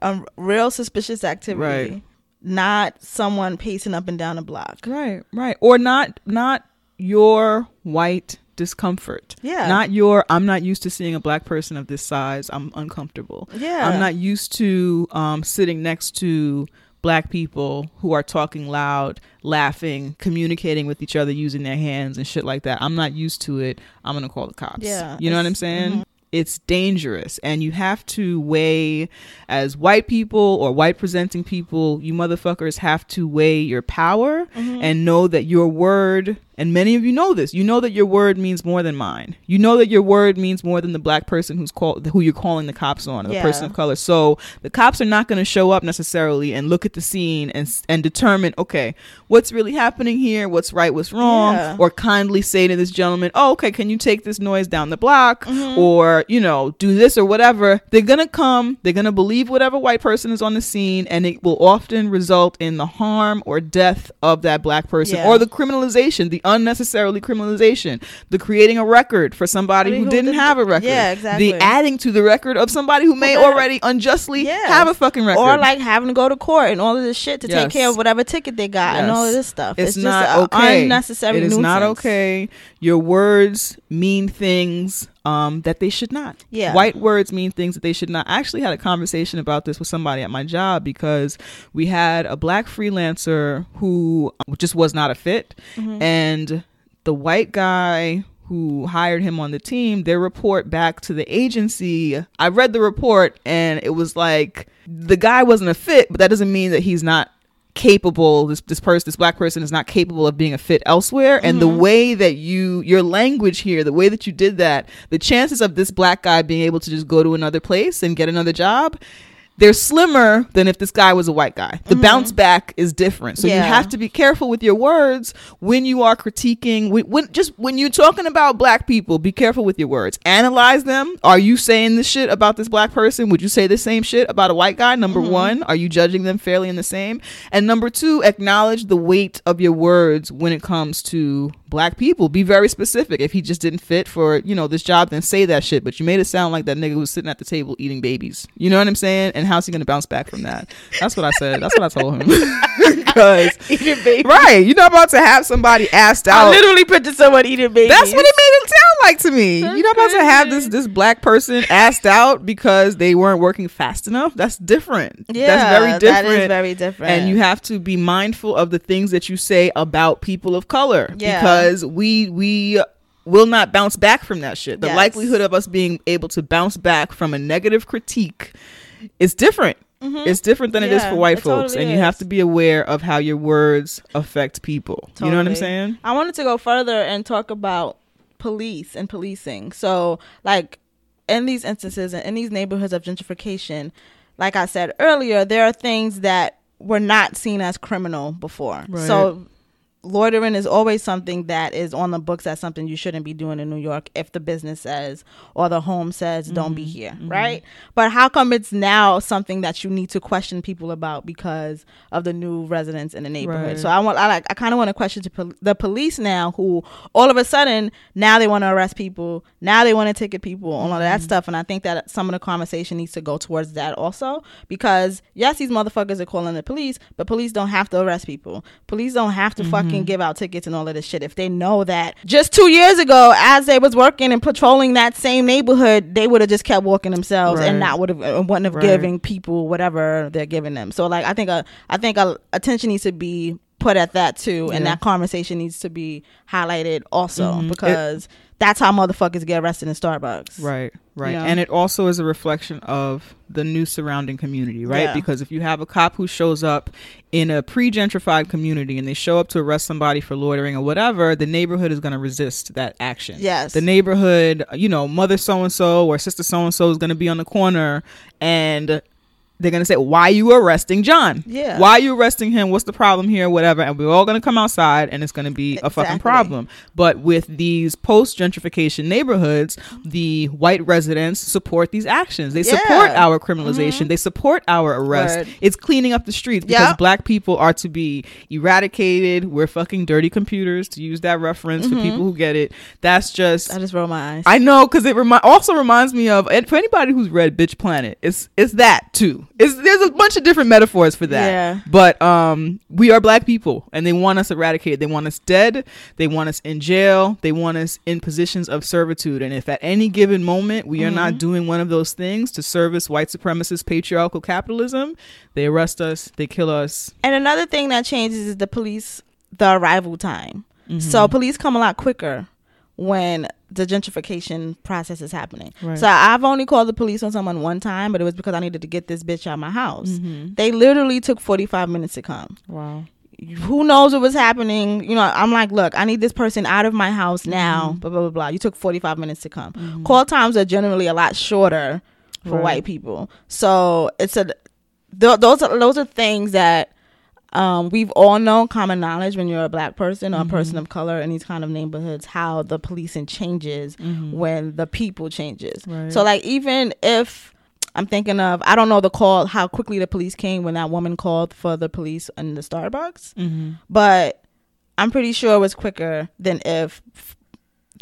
Speaker 1: of real suspicious activity.
Speaker 3: Right.
Speaker 1: Not someone pacing up and down a block.
Speaker 3: Right, right. Or not not your white discomfort.
Speaker 1: Yeah.
Speaker 3: Not your I'm not used to seeing a black person of this size. I'm uncomfortable.
Speaker 1: Yeah.
Speaker 3: I'm not used to um, sitting next to black people who are talking loud, laughing, communicating with each other using their hands and shit like that. I'm not used to it. I'm going to call the cops.
Speaker 1: Yeah,
Speaker 3: You know what I'm
Speaker 1: mm-hmm.
Speaker 3: saying? It's dangerous and you have to weigh as white people or white presenting people, you motherfuckers have to weigh your power
Speaker 1: Mm-hmm.
Speaker 3: and know that your word and many of you know this. You know that your word means more than mine. You know that your word means more than the black person who's called who you're calling the cops on, or the
Speaker 1: Yeah.
Speaker 3: person of color. So the cops are not going to show up necessarily and look at the scene and and determine, okay, what's really happening here, what's right, what's wrong,
Speaker 1: Yeah.
Speaker 3: or kindly say to this gentleman, oh, okay, can you take this noise down the block,
Speaker 1: Mm-hmm.
Speaker 3: or you know, do this or whatever. They're gonna come. They're gonna believe whatever white person is on the scene, and it will often result in the harm or death of that black person,
Speaker 1: Yeah.
Speaker 3: or the criminalization, the unnecessarily criminalization, the creating a record for somebody
Speaker 1: I mean,
Speaker 3: who
Speaker 1: who
Speaker 3: didn't have a record,
Speaker 1: Yeah, exactly.
Speaker 3: the adding to the record of somebody who may already unjustly
Speaker 1: Yes.
Speaker 3: have a fucking record,
Speaker 1: Or like having to go to court and all of this shit to
Speaker 3: Yes.
Speaker 1: take care of whatever ticket they got and all of this stuff.
Speaker 3: It's,
Speaker 1: It's,
Speaker 3: not okay.
Speaker 1: unnecessary.
Speaker 3: It is not okay. Your words mean things um, that they should not.
Speaker 1: Yeah.
Speaker 3: White words mean things that they should not. I actually had a conversation about this with somebody at my job because we had a black freelancer who just was not a fit,
Speaker 1: Mm-hmm.
Speaker 3: and the white guy who hired him on the team, their report back to the agency, I read the report and it was like the guy wasn't a fit, but that doesn't mean that he's not capable this this person this black person is not capable of being a fit elsewhere. And the mm-hmm. way that you your language here the way that you did that the chances of this black guy being able to just go to another place and get another job they're slimmer than if this guy was a white guy. The mm-hmm. bounce back is different. So you have to be careful with your words when you are critiquing when, when just when you're talking about black people, be careful with your words. Analyze them. Are you saying this shit about this black person? Would you say the same shit about a white guy? Number mm-hmm. 1, are you judging them fairly in the same? And number 2, acknowledge the weight of your words when it comes to black people. Be very specific. If he just didn't fit for, you know, this job, then say that shit. But you made it sound like that nigga was sitting at the table eating babies. You know what I'm saying? And how's he gonna bounce back from that? That's what I said. That's what I told him. [LAUGHS] Because [LAUGHS] right, you're not about to have somebody asked out.
Speaker 1: I literally pictured someone eating baby.
Speaker 3: That's what it made it sound like to me. You're not about to have this this black person asked out because they weren't working fast enough. That's different.
Speaker 1: Yeah,
Speaker 3: That's very different.
Speaker 1: That is very different.
Speaker 3: And you have to be mindful of the things that you say about people of color
Speaker 1: Yeah.
Speaker 3: because we we will not bounce back from that shit. The
Speaker 1: Yes.
Speaker 3: likelihood of us being able to bounce back from a negative critique is different. It's different than it is
Speaker 1: Mm-hmm.
Speaker 3: For white folks,
Speaker 1: totally
Speaker 3: and you have to be aware of how your words affect people. You know what I'm saying?
Speaker 1: I wanted to go further and talk about police and policing. So, like, in these instances and in these neighborhoods of gentrification, like I said earlier, there are things that were not seen as criminal before.
Speaker 3: Right.
Speaker 1: So, loitering is always something that is on the books as something you shouldn't be doing in New York if the business says or the home says don't
Speaker 3: Mm-hmm.
Speaker 1: be here, right? But how come it's now something that you need to question people about because of the new residents in the neighborhood?
Speaker 3: Right.
Speaker 1: So I want I like I kind of want to question to pol- the police now who all of a sudden now they want to arrest people, now they want to ticket people, all of
Speaker 3: Mm-hmm.
Speaker 1: that stuff and I think that some of the conversation needs to go towards that also because yes, these motherfuckers are calling the police, but police don't have to arrest people. Police don't have to fucking
Speaker 3: Mm-hmm.
Speaker 1: give out tickets and all of this shit if they know that just 2 years ago as they was working and patrolling that same neighborhood, they would have just kept walking themselves
Speaker 3: Right.
Speaker 1: and not would have uh, wouldn't have
Speaker 3: Right.
Speaker 1: given people whatever they're giving them. So like I think a I think a attention needs to be put at that too, and that conversation needs to be highlighted also
Speaker 3: Mhm. It-
Speaker 1: because that's how motherfuckers get arrested in Starbucks.
Speaker 3: Right, right. And it also is a reflection of the new surrounding community, right?
Speaker 1: Yeah.
Speaker 3: Because if you have a cop who shows up in a pre gentrified community and they show up to arrest somebody for loitering or whatever, the neighborhood is going to resist that action.
Speaker 1: Yes.
Speaker 3: The neighborhood, you know, mother so and so or sister so and so is going to be on the corner and they're to say, Why are you arresting John?
Speaker 1: Yeah.
Speaker 3: Why are you arresting him? What's the problem here? Whatever. And we're all to come outside and it's to be a fucking problem. But with these post gentrification neighborhoods, the white residents support these actions. They support
Speaker 1: Yeah. Mm-hmm.
Speaker 3: our criminalization. They support our arrest.
Speaker 1: Word.
Speaker 3: It's cleaning up the streets because
Speaker 1: Yep.
Speaker 3: black people are to be eradicated. We're fucking dirty computers, to use that reference
Speaker 1: Mm-hmm.
Speaker 3: for people who get it. That's just.
Speaker 1: I just roll my eyes.
Speaker 3: I know because it remi- also reminds me of and for anybody who's read Bitch Planet, it's it's that too. It's there's a bunch of different metaphors for that.
Speaker 1: Yeah.
Speaker 3: But um, we are black people, and they want us eradicated. They want us dead. They want us in jail. They want us in positions of servitude. And if at any given moment we are not doing one of those things to service white supremacist patriarchal capitalism, they arrest us. They kill us.
Speaker 1: And another thing that changes is the police, the arrival time. So
Speaker 3: Mm-hmm.
Speaker 1: police come a lot quicker when the gentrification process is happening.
Speaker 3: Right.
Speaker 1: So I've only called the police on someone one time, but it was because I needed to get this bitch out of my house.
Speaker 3: Mm-hmm.
Speaker 1: They literally took 45 minutes to come.
Speaker 3: Wow.
Speaker 1: Who knows what was happening? You know, I'm like, look, I need this person out of my house now.
Speaker 3: Mm-hmm.
Speaker 1: Blah blah blah blah. You took 45 minutes to come. Call times are generally a lot shorter for
Speaker 3: Right.
Speaker 1: white people. So it's a th- those are those are things that um, we've all known common knowledge when you're a black person or a person
Speaker 3: Mm-hmm.
Speaker 1: of color in these kind of neighborhoods how the policing changes when the people changes
Speaker 3: Mm-hmm. Right.
Speaker 1: so like even if i'm thinking of i don't know the call how quickly the police came when that woman called for the police in the starbucks
Speaker 3: Mm-hmm.
Speaker 1: but i'm pretty sure it was quicker than if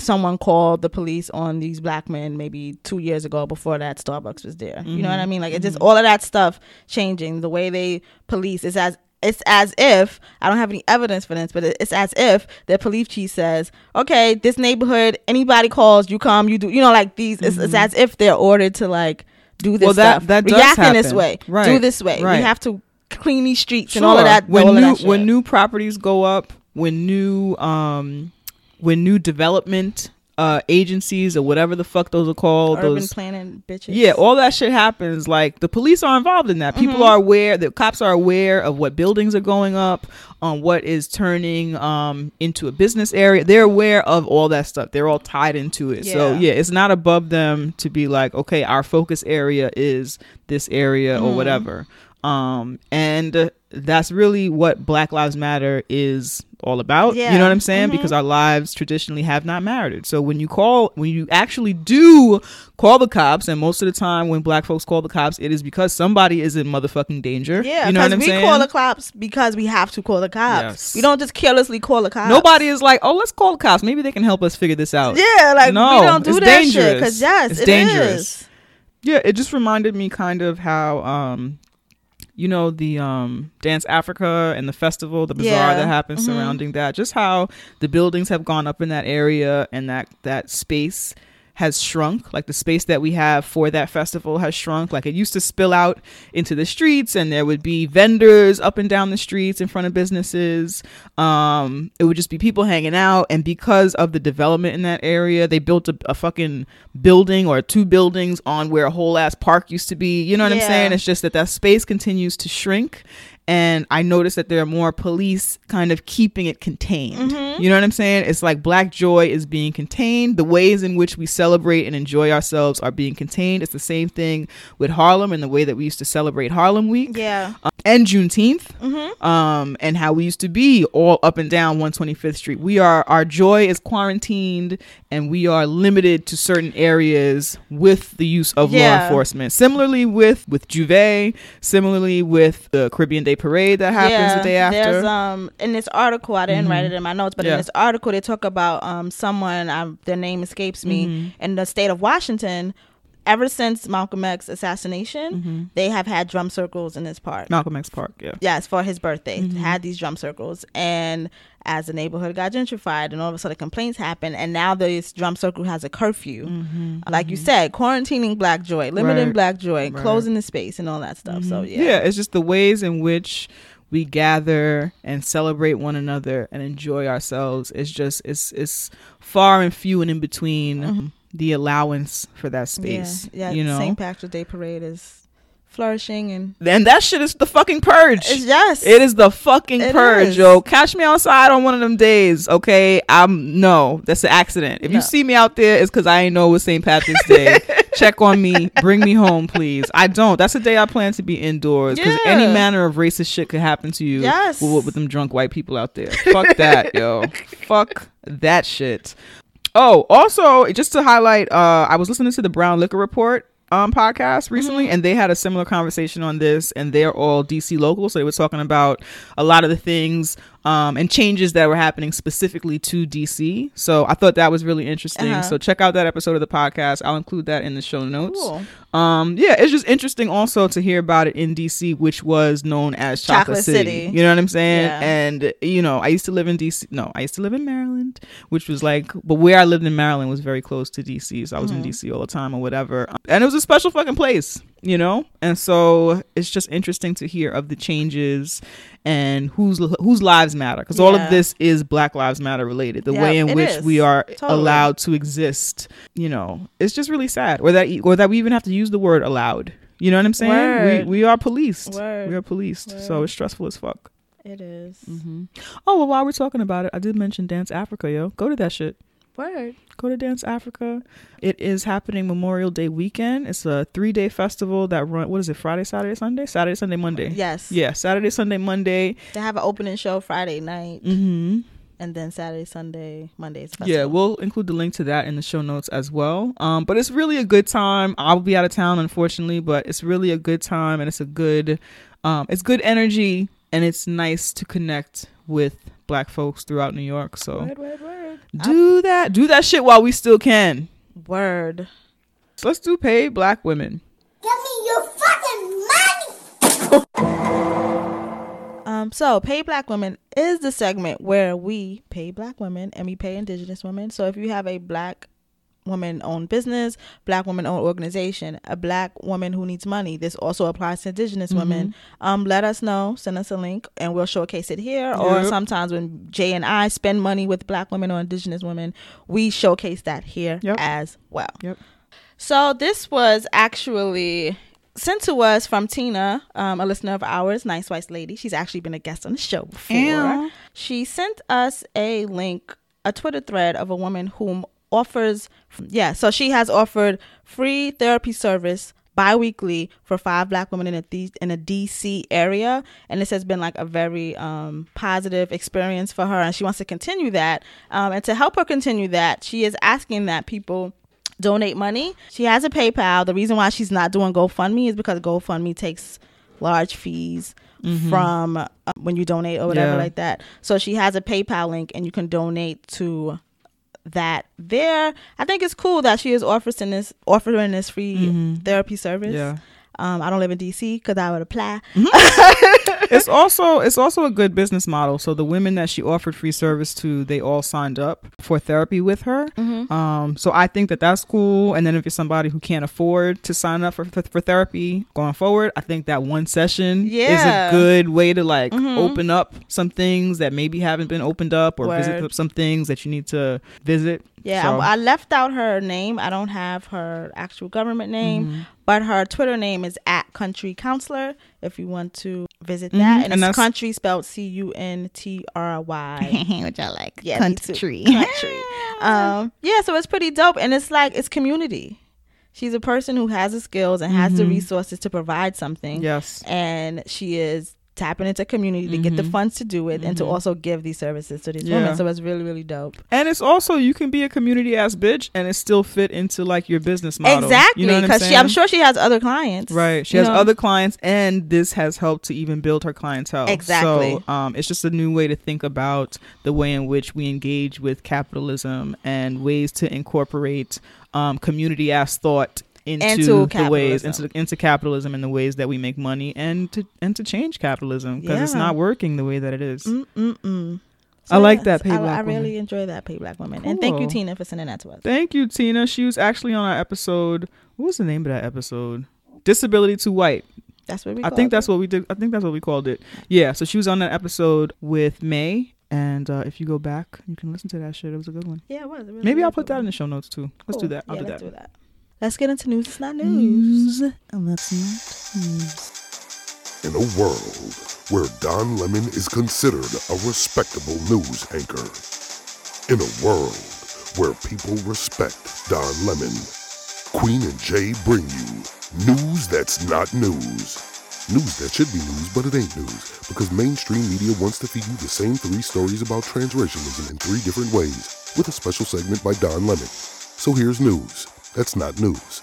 Speaker 1: someone called the police on these black men maybe two years ago before that Starbucks was there. You know what I mean? Like it's just all of that stuff changing. The way they police is as it's as if I don't have any evidence for this, but it's as if the police chief says, "Okay, this neighborhood, anybody calls, you come, you do." You know, like these. It's, it's as if they're ordered to like do this
Speaker 3: Well, that-
Speaker 1: stuff,
Speaker 3: that
Speaker 1: react in this way,
Speaker 3: Right,
Speaker 1: do this way.
Speaker 3: right.
Speaker 1: We have to clean these streets and all of that.
Speaker 3: When new
Speaker 1: that
Speaker 3: when new properties go up, when new um when new development uh, agencies or whatever the fuck those are called.
Speaker 1: Urban
Speaker 3: those
Speaker 1: planning bitches.
Speaker 3: yeah, all that shit happens. Like the police are involved in that. People
Speaker 1: Mm-hmm.
Speaker 3: are aware. The cops are aware of what buildings are going up, on what is turning um into a business area. They're aware of all that stuff. They're all tied into it. Yeah. So
Speaker 1: Yeah.
Speaker 3: it's not above them to be like, okay, our focus area is this area
Speaker 1: Mm-hmm.
Speaker 3: or whatever. Um, and that's really what Black Lives Matter is all about. You know what I'm saying?
Speaker 1: Mhm.
Speaker 3: Because our lives traditionally have not mattered. So when you call, when you actually do call the cops, and most of the time when black folks call the cops, it is because somebody is in motherfucking danger.
Speaker 1: Yeah,
Speaker 3: you know what I'm
Speaker 1: we
Speaker 3: saying?
Speaker 1: call the cops because we have to call the cops.
Speaker 3: Yes.
Speaker 1: We don't just carelessly call the cops.
Speaker 3: Nobody is like, oh, let's call the cops. Maybe they can help us figure this out.
Speaker 1: Yeah, like
Speaker 3: No,
Speaker 1: we don't do
Speaker 3: it's
Speaker 1: that
Speaker 3: dangerous.
Speaker 1: shit. Because yes,
Speaker 3: It's
Speaker 1: it
Speaker 3: dangerous.
Speaker 1: is.
Speaker 3: Yeah, it just reminded me kind of how um you know the um dance africa and the festival the bazaar
Speaker 1: Yeah.
Speaker 3: that happens
Speaker 1: Mhm.
Speaker 3: surrounding that just how the buildings have gone up in that area and that that space has shrunk like the space that we have for that festival has shrunk. Like it used to spill out into the streets and there would be vendors up and down the streets in front of businesses. Um it would just be people hanging out. And because of the development in that area they built a, a fucking building or two buildings on where a whole ass park used to be. You know what i'm saying? It's just that that space continues to shrink and i noticed that there are more police kind of keeping it contained.
Speaker 1: Mm-hmm.
Speaker 3: you know what i'm saying? It's like black joy is being contained. The ways in which we celebrate and enjoy ourselves are being contained. It's the same thing with harlem and the way that we used to celebrate harlem week.
Speaker 1: Yeah.
Speaker 3: uh, and juneteenth
Speaker 1: Mm-hmm.
Speaker 3: um, and how we used to be all up and down 125th Street. We are our joy is quarantined, and we are limited to certain areas with the use of law enforcement. Similarly with with J'ouvert, similarly with the Caribbean Day Parade that happens the day after.
Speaker 1: There's um in this article I didn't write it in my notes, but
Speaker 3: Yeah.
Speaker 1: in this article they talk about um someone um their name escapes me
Speaker 3: Mm-hmm.
Speaker 1: in the state of Washington. Ever since Malcolm X assassination,
Speaker 3: Mm-hmm.
Speaker 1: they have had drum circles in this park.
Speaker 3: Malcolm X Park, yeah.
Speaker 1: Yes, for his birthday,
Speaker 3: Mm-hmm.
Speaker 1: had these drum circles, and as the neighborhood got gentrified, and all of a sudden complaints happened, and now this drum circle has a curfew, like you said, quarantining Black Joy, limiting
Speaker 3: Mm-hmm. Right.
Speaker 1: Black Joy,
Speaker 3: Right.
Speaker 1: closing the space, and all that stuff. So yeah,
Speaker 3: yeah it's just the ways in which we gather and celebrate one another and enjoy ourselves it's just it's it's far and few and in between the allowance for that space
Speaker 1: yeah, yeah.
Speaker 3: you know
Speaker 1: St. Patrick's Day parade is flourishing, and
Speaker 3: and that shit is the fucking purge
Speaker 1: it's yes,
Speaker 3: it is the fucking
Speaker 1: It
Speaker 3: purge,
Speaker 1: is.
Speaker 3: yo. Catch me outside on one of them days, okay? I'm no, that's an accident. If
Speaker 1: No.
Speaker 3: you see me out there, it's because I ain't know it was St. Patrick's Day. [LAUGHS] Check on me, bring me home, please. I don't. That's the day I plan to be indoors because any manner of racist shit could happen to you.
Speaker 1: Yes.
Speaker 3: with, with them drunk white people out there. Fuck that, yo. [LAUGHS] Fuck that shit. Oh, also, just to highlight, uh, I was listening to the Brown Liquor Report um podcast recently
Speaker 1: Mm-hmm.
Speaker 3: and they had a similar conversation on this and they're all DC local so they were talking about a lot of the things um and changes that were happening specifically to DC so I thought that was really interesting
Speaker 1: Uh-huh.
Speaker 3: so check out that episode of the podcast I'll include that in the show notes
Speaker 1: Cool.
Speaker 3: um yeah it's just interesting also to hear about it in DC which was known as Chocolate,
Speaker 1: Chocolate
Speaker 3: City.
Speaker 1: City.
Speaker 3: you know what I'm saying
Speaker 1: Yeah.
Speaker 3: and you know I used to live in DC no I used to live in Maryland which was like but where I lived in Maryland was very close to DC so I was in DC all the time or whatever and it was a special fucking place you know and so it's just interesting to hear of the changes and whose whose lives matter because all of this is Black Lives Matter related the
Speaker 1: Yeah,
Speaker 3: way in which
Speaker 1: is.
Speaker 3: we are
Speaker 1: Totally.
Speaker 3: allowed to exist you know it's just really sad or that or that we even have to use the word allowed you know what I'm saying
Speaker 1: Word.
Speaker 3: we we are policed
Speaker 1: Word.
Speaker 3: we are policed so it's stressful as fuck
Speaker 1: It is. Mm-hmm.
Speaker 3: oh well while we're talking about it I did mention Dance Africa yo go to that shit
Speaker 1: Word.
Speaker 3: go to Dance Africa. It is happening Memorial Day weekend. It's a three day festival that run. What is it? Friday, Saturday, Sunday, Saturday, Sunday, Monday.
Speaker 1: Yes.
Speaker 3: Yeah, Saturday, Sunday, Monday.
Speaker 1: They have an opening show Friday night,
Speaker 3: Mm-hmm.
Speaker 1: and then Saturday, Sunday, Monday's
Speaker 3: Yeah, we'll include the link to that in the show notes as well. Um, but it's really a good time. I'll be out of town, unfortunately, but it's really a good time, and it's a good, um, it's good energy, and it's nice to connect with Black folks throughout New York. So
Speaker 1: Word, word, word.
Speaker 3: Do that, do that shit while we still can.
Speaker 1: Word.
Speaker 3: So let's do pay Black women.
Speaker 4: Give me your fucking money!
Speaker 1: Um, so pay black women is the segment where we pay black women and we pay indigenous women. So if you have a black woman owned business, black woman owned organization, a black woman who needs money. This also applies to indigenous women. Um, let us know, send us a link, and we'll showcase it here. Or sometimes when Jay and I spend money with black women or indigenous women, we showcase that here
Speaker 3: Yep.
Speaker 1: as well.
Speaker 3: Yep.
Speaker 1: So this was actually sent to us from Tina, um, a listener of ours, nice white lady. She's actually been a guest on the show before.
Speaker 3: Ew.
Speaker 1: She sent us a link, a Twitter thread of a woman whom offers, yeah, so she has offered free therapy service bi-weekly for five black women in a D- in a DC area and this has been like a very um, positive experience for her and she wants to continue that um, and to help her continue that she is asking that people donate money. She has a PayPal. The reason why she's not doing GoFundMe is because GoFundMe takes large fees from uh, when you donate or whatever
Speaker 3: Yeah.
Speaker 1: like that. So she has a PayPal link and you can donate to that there. I think it's cool that she is offering this offering this free mm-hmm. therapy service.
Speaker 3: Yeah.
Speaker 1: Um, I don't live in DC because I would apply. [LAUGHS]
Speaker 3: it's also it's also a good business model. So the women that she offered free service to, they all signed up for therapy with her.
Speaker 1: Mm-hmm.
Speaker 3: Um, so I think that that's cool. And then if you're somebody who can't afford to sign up for for, for therapy going forward, I think that one session is a good way to like open up some things that maybe haven't been opened up, or
Speaker 1: Word.
Speaker 3: visit some things that you need to visit.
Speaker 1: Yeah,
Speaker 3: So-
Speaker 1: I, I left out her name. I don't have her actual government name,
Speaker 3: Mm-hmm.
Speaker 1: but her Twitter name is at Country Counselor. If you want to visit that,
Speaker 3: Mhm,
Speaker 1: and,
Speaker 3: and
Speaker 1: it's country spelled C U N T R Y. [LAUGHS]
Speaker 5: Which I like.
Speaker 1: Yeah,
Speaker 5: country.
Speaker 1: country. [LAUGHS] Um, yeah, so it's pretty dope, and it's like it's community. She's a person who has the skills and has the resources to provide something.
Speaker 3: Mm-hmm. Yes.
Speaker 1: and she is tapping into community to get the funds to do it and to also give these services to these
Speaker 3: Mm-hmm. Yeah.
Speaker 1: women. So it's really, really dope.
Speaker 3: And it's also you can be a community ass bitch and it still fit into like your business model.
Speaker 1: Exactly,
Speaker 3: You know I'm
Speaker 1: because I'm, sure she has other clients.
Speaker 3: Right. She has
Speaker 1: know?
Speaker 3: other clients and this has helped to even build her clientele.
Speaker 1: Exactly.
Speaker 3: So um it's just a new way to think about the way in which we engage with capitalism and ways to incorporate um community ass thought into,
Speaker 1: Into
Speaker 3: the ways
Speaker 1: capitalism.
Speaker 3: into into capitalism and the ways that we make money and to and to change capitalism because it's not working the way that it is.
Speaker 1: Mm-mm-mm.
Speaker 3: I like that, Pay
Speaker 1: I,
Speaker 3: Black
Speaker 1: I
Speaker 3: Woman.
Speaker 1: really enjoy that Pay Black Woman. And thank you, Tina, for sending that to us.
Speaker 3: Thank you, Tina. She was actually on our episode. What was the name of that episode? Disability to White.
Speaker 1: That's what we
Speaker 3: I think that's what we did. I think that's what we called it. Yeah. So she was on that episode with May, and uh, if you go back, you can listen to that shit. It was a good one.
Speaker 1: Yeah, it was. It was
Speaker 3: Maybe I'll put that
Speaker 1: one.
Speaker 3: in the show notes too. Let's do that. I'll
Speaker 1: yeah,
Speaker 3: do that.
Speaker 1: do that. Let's get into news. It's not news.
Speaker 3: and that's not news.
Speaker 6: In a world where Don Lemon is considered a respectable news anchor. In a world where people respect Don Lemon. Queen and Jay bring you news that's not news. News that should be news, but it ain't news because mainstream media wants to feed you the same three stories about transracialism in three different ways with a special segment by Don Lemon. So here's news that's not news.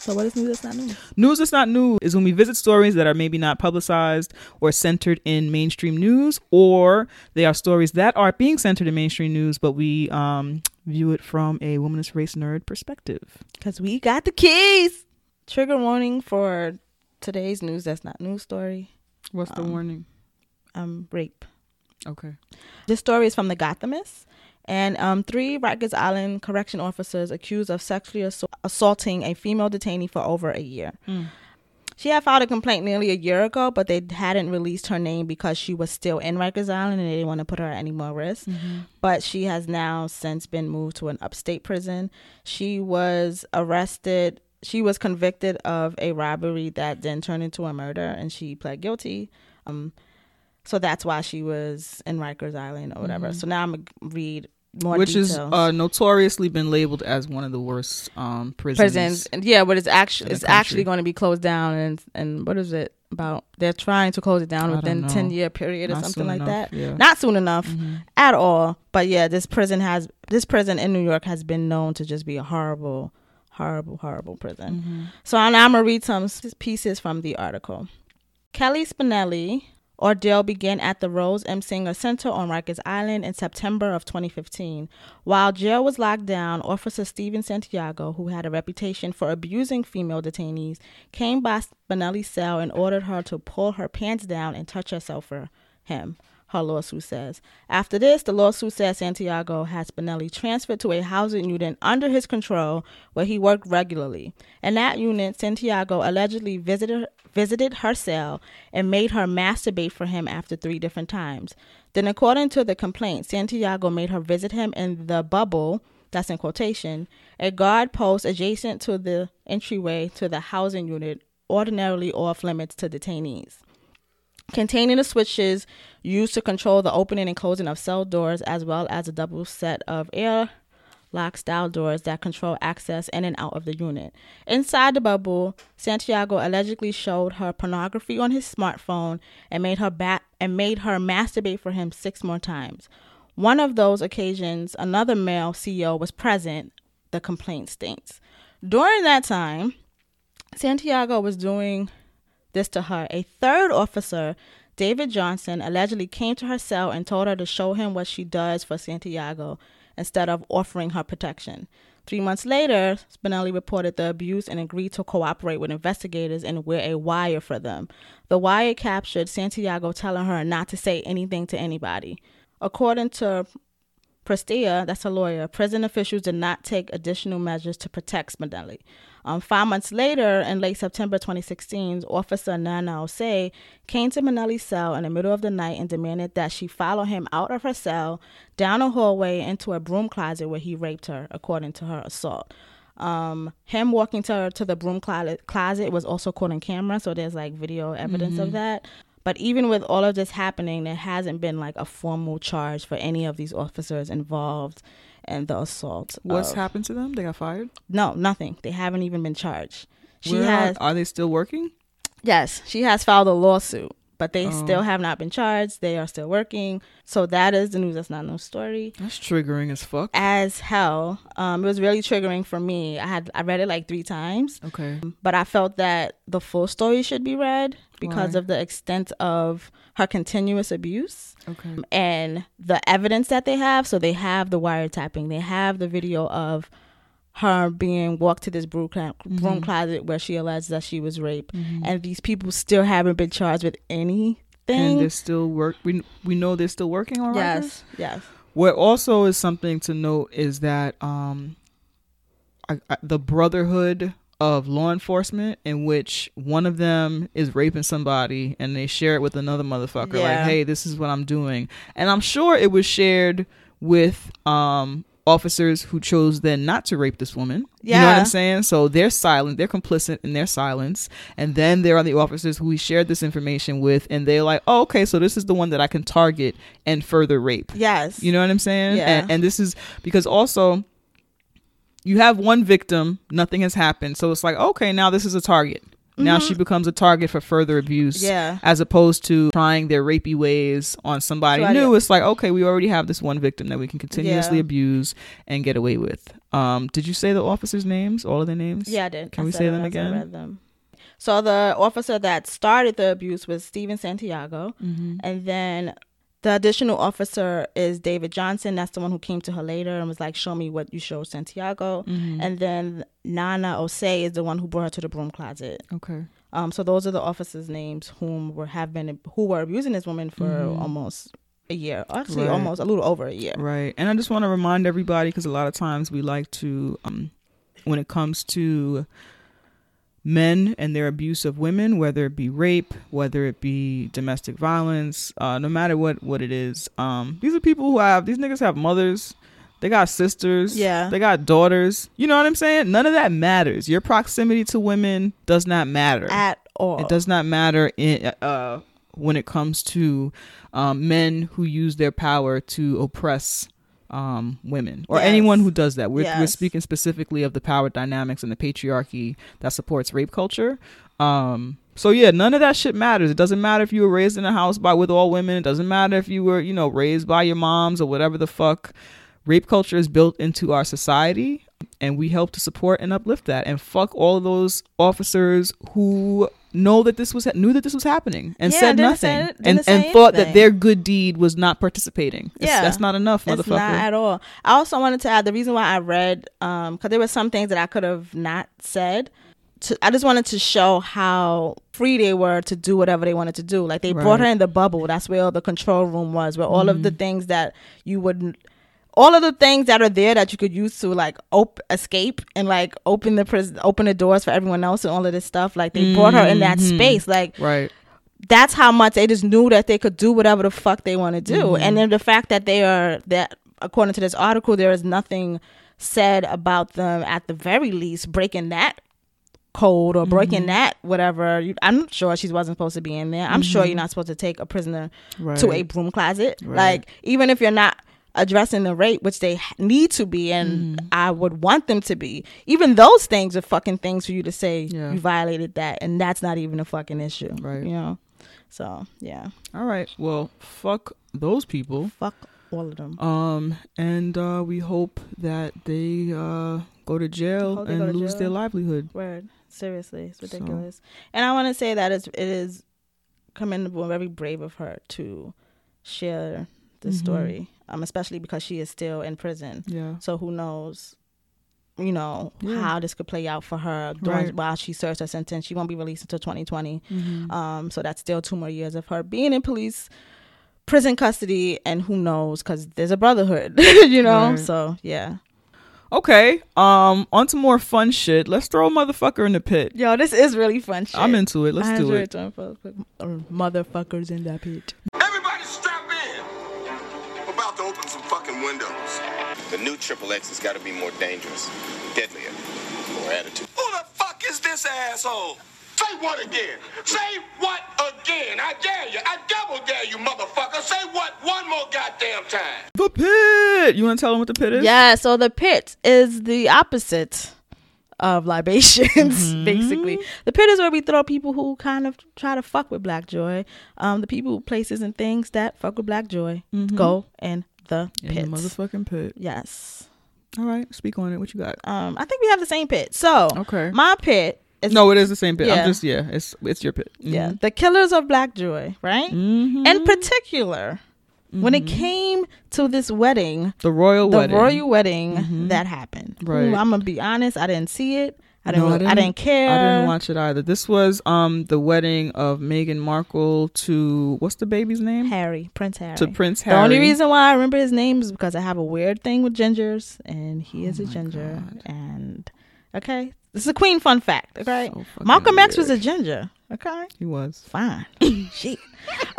Speaker 1: So what is news? That's not news.
Speaker 3: News that's not news is when we visit stories that are maybe not publicized or centered in mainstream news, or they are stories that are being centered in mainstream news, but we um, view it from a womanist race nerd perspective.
Speaker 1: Because we got the keys. Trigger warning for today's news. That's not news story.
Speaker 3: What's the
Speaker 1: Um,
Speaker 3: warning?
Speaker 1: Um, rape.
Speaker 3: Okay.
Speaker 1: This story is from the Gothamist. And um, three Rikers Island correction officers accused of sexually assault- assaulting a female detainee for over a year. She had filed a complaint nearly a year ago, but they hadn't released her name because she was still in Rikers Island and they didn't want to put her at any more risk. But she has now since been moved to an upstate prison. She was arrested. She was convicted of a robbery that then turned into a murder, and she pled guilty. Um, so that's why she was in Rikers Island or whatever. So now I'm gonna read more
Speaker 3: Which
Speaker 1: details.
Speaker 3: is uh, notoriously been labeled as one of the worst um, prisons.
Speaker 1: prisons. And yeah, but it's actually it's actually going to be closed down and and what is it about? They're trying to close it down
Speaker 3: I
Speaker 1: within ten year period or
Speaker 3: Not
Speaker 1: something like
Speaker 3: enough,
Speaker 1: that.
Speaker 3: yeah.
Speaker 1: Not soon enough
Speaker 3: Mm-hmm.
Speaker 1: at all. But yeah, this prison has this prison in New York has been known to just be a horrible, horrible, horrible prison.
Speaker 3: Mm-hmm.
Speaker 1: So I'm gonna read some pieces from the article. Kelly Spinelli ordeal began at the Rose M. Singer Center on Rikers Island in September of 2015. While jail was locked down, Officer Steven Santiago, who had a reputation for abusing female detainees, came by Spinelli's cell and ordered her to pull her pants down and touch herself for him. Her lawsuit says. After this, the lawsuit says Santiago has Spinelli transferred to a housing unit under his control where he worked regularly. In that unit, Santiago allegedly visited visited her cell and made her masturbate for him after three different times. Then, according to the complaint, Santiago made her visit him in the bubble, that's in quotation, a guard post adjacent to the entryway to the housing unit, ordinarily off limits to detainees. Containing the switches used to control the opening and closing of cell doors, as well as a double set of air lock style doors that control access in and out of the unit. Inside the bubble, Santiago allegedly showed her pornography on his smartphone and made her bat and made her masturbate for him six more times. One of those occasions, another male CO was present, the complaint states. During that time, Santiago was doing this to her. A third officer, David Johnson, allegedly came to her cell and told her to show him what she does for Santiago instead of offering her protection. Three months later, Spinelli reported the abuse and agreed to cooperate with investigators and wear a wire for them. The wire captured Santiago telling her not to say anything to anybody. According to Prestia, that's a lawyer, prison officials did not take additional measures to protect Spinelli. Um, five months later, in late September 2016, Officer Nana Osei came to Manelli's cell in the middle of the night and demanded that she follow him out of her cell, down a hallway, into a broom closet where he raped her, according to her assault. Um, him walking to her to the broom closet, closet was also caught on camera, so there's like video evidence of that. But even with all of this happening, there hasn't been like a formal charge for any of these officers involved in the assault.
Speaker 3: What's
Speaker 1: of-
Speaker 3: happened to them? They got fired.
Speaker 1: No, nothing. They haven't even been charged. She
Speaker 3: Where
Speaker 1: has
Speaker 3: are, are they still working?
Speaker 1: yes, she has filed a lawsuit, but they
Speaker 3: Oh.
Speaker 1: still have not been charged. They are still working. So that is the news. That's not no story.
Speaker 3: That's triggering as fuck.
Speaker 1: As hell, um, it was really triggering for me. I had I read it like three times,
Speaker 3: Okay.
Speaker 1: but I felt that the full story should be read because
Speaker 3: Why?
Speaker 1: of the extent of her continuous abuse
Speaker 3: Okay.
Speaker 1: and the evidence that they have. So they have the wiretapping, they have the video of her being walked to this broom, cla- broom closet where she alleged that she was raped, and these people still haven't been charged with anything.
Speaker 3: And they're still work. We we know they're still working on Rikers?
Speaker 1: yes, yes,
Speaker 3: What also is something to note is that um, I, I, the brotherhood of law enforcement, in which one of them is raping somebody and they share it with another motherfucker, like, "Hey, this is what I'm doing," and I'm sure it was shared with um officers who chose then not to rape this woman. Yeah. You know what I'm saying? So they're silent, they're complicit in their silence. And then there are the officers who we shared this information with and they're like, oh, okay, so this is the one that I can target and further rape.
Speaker 1: yes.
Speaker 3: You know what I'm saying?
Speaker 1: Yeah.
Speaker 3: And, and this is because also you have one victim, nothing has happened. So it's like, okay, now this is a target. Now she becomes a target for further abuse.
Speaker 1: Mm-hmm. Yeah.
Speaker 3: As opposed to trying their rapey ways on somebody
Speaker 1: Somebody-
Speaker 3: new. It's like, okay, we already have this one victim that we can continuously
Speaker 1: Yeah.
Speaker 3: abuse and get away with. Um, did you say the officers' names? All of their names?
Speaker 1: Yeah, I did.
Speaker 3: Can
Speaker 1: I
Speaker 3: we say them again?
Speaker 1: them. So the officer that started the abuse was Steven Santiago,
Speaker 3: Mm-hmm.
Speaker 1: and then the additional officer is David Johnson. That's the one who came to her later and was like, "Show me what you showed Santiago."
Speaker 3: Mm-hmm.
Speaker 1: And then Nana Osei is the one who brought her to the broom closet.
Speaker 3: Okay.
Speaker 1: Um, so those are the officers' names whom were have been who were abusing this woman for almost a year, actually
Speaker 3: Mm-hmm. Right.
Speaker 1: almost a little over a year.
Speaker 3: Right. And I just want to remind everybody because a lot of times we like to, um, when it comes to men and their abuse of women, whether it be rape, whether it be domestic violence, uh, no matter what what it is, um, these are people who have these niggas have mothers. They got sisters.
Speaker 1: Yeah.
Speaker 3: They got daughters. You know what I'm saying? None of that matters. Your proximity to women does not matter.
Speaker 1: At all,
Speaker 3: It does not matter in, uh, when it comes to um, men who use their power to oppress um, women or
Speaker 1: Yes.
Speaker 3: anyone who does that. We're, we're speaking specifically of the power dynamics and the patriarchy that supports rape culture. Um, so yeah, none of that shit matters. It doesn't matter if you were raised in a house by with all women. It doesn't matter if you were, you know, raised by your moms or whatever the fuck. Rape culture is built into our society, and we help to support and uplift that. And fuck all of those officers who know that this was knew that this was happening and
Speaker 1: Yeah,
Speaker 3: said nothing
Speaker 1: say-
Speaker 3: and and thought that their good deed was not participating. It's-
Speaker 1: Yeah.
Speaker 3: that's not enough, motherfucker.
Speaker 1: It's not at all. I also wanted to add the reason why I read, um, because there were some things that I could have not said. to, I just wanted to show how free they were to do whatever they wanted to do. Like they brought her in the bubble. That's where the control room was, where all of the things that you would, all of the things that are there that you could use to like op- escape and like open the prison, open the doors for everyone else and all of this stuff. Like they brought her in that space. Like
Speaker 3: Right.
Speaker 1: that's how much they just knew that they could do whatever the fuck they want to do.
Speaker 3: Mm-hmm.
Speaker 1: And then the fact that they are that according to this article, there is nothing said about them at the very least breaking that code or breaking
Speaker 3: Mm-hmm.
Speaker 1: that whatever. I'm sure she wasn't supposed to be in there. I'm sure you're not supposed to take a prisoner to a
Speaker 3: Mm-hmm.
Speaker 1: Broom closet.
Speaker 3: Right.
Speaker 1: Like even if you're not addressing the rape which they need to be and
Speaker 3: Mm-hmm.
Speaker 1: I would want them to be even those things are fucking things for you to say
Speaker 3: Yeah.
Speaker 1: you violated that and that's not even a fucking issue
Speaker 3: Right.
Speaker 1: you know so yeah,
Speaker 3: All right. Well, fuck those people.
Speaker 1: fuck all of them.
Speaker 3: Um, and uh, we hope that they uh go to jail and
Speaker 1: to
Speaker 3: lose
Speaker 1: jail.
Speaker 3: their livelihood.
Speaker 1: Word, seriously, it's
Speaker 3: So-
Speaker 1: ridiculous. And I want to say that it's, it is commendable and very brave of her to share this
Speaker 3: Mhm.
Speaker 1: story, um, especially because she is still in prison.
Speaker 3: Yeah.
Speaker 1: So who knows, you know,
Speaker 3: Yeah.
Speaker 1: how this could play out for her during,
Speaker 3: Right.
Speaker 1: while she serves her sentence. She won't be released until 2020.
Speaker 3: Mhm.
Speaker 1: Um, so that's still two more years of her being in police prison custody, and who knows, because there's a brotherhood, [LAUGHS] you know.
Speaker 3: Right.
Speaker 1: So yeah.
Speaker 3: Okay. Um, on to more fun shit. Let's throw a motherfucker in the pit.
Speaker 1: Yo, this is really fun shit.
Speaker 3: I'm into it. Let's
Speaker 1: I
Speaker 3: do it.
Speaker 1: uh, Motherfuckers in that pit.
Speaker 7: The new Triple X has got to be more dangerous, deadlier, more attitude.
Speaker 5: Who the fuck is this asshole? Say what again? Say what again? I dare you. I double dare you, motherfucker. Say what one more goddamn time.
Speaker 3: The pit. You want to tell them what the pit is?
Speaker 1: Yeah, so the pit is the opposite of libations, [LAUGHS]
Speaker 3: Mm-hmm.
Speaker 1: basically. The pit is where we throw people who kind of try to fuck with Black Joy. Um, the people, places, and things that fuck with Black Joy go in the
Speaker 3: Mm-hmm. In
Speaker 1: pit.
Speaker 3: the motherfucking pit.
Speaker 1: yes.
Speaker 3: All right. Speak on it. What you got?
Speaker 1: Um, I think we have the same pit. So
Speaker 3: Okay.
Speaker 1: my pit is
Speaker 3: No, it is the same pit.
Speaker 1: Yeah.
Speaker 3: I'm just yeah. It's it's your pit.
Speaker 1: yeah, the killers of Black Joy, right?
Speaker 3: Mhm.
Speaker 1: In particular, when it came to this wedding,
Speaker 3: The royal wedding.
Speaker 1: the
Speaker 3: wedding.
Speaker 1: royal wedding that happened.
Speaker 3: Right.
Speaker 1: I'm gonna be honest, I didn't see it. I didn't.
Speaker 3: No,
Speaker 1: really- I, didn't care.
Speaker 3: I didn't watch it either. This was um the wedding of Meghan Markle to what's the baby's name?
Speaker 1: Harry, Prince Harry.
Speaker 3: To Prince Harry.
Speaker 1: The only reason why I remember his name is because I have a weird thing with gingers, and he
Speaker 3: Oh
Speaker 1: is a ginger. And okay, this is a Queen fun fact. Okay,
Speaker 3: So
Speaker 1: Malcolm X was a ginger. Okay,
Speaker 3: He was.
Speaker 1: fine. [CLEARS THROAT] Shit. [LAUGHS]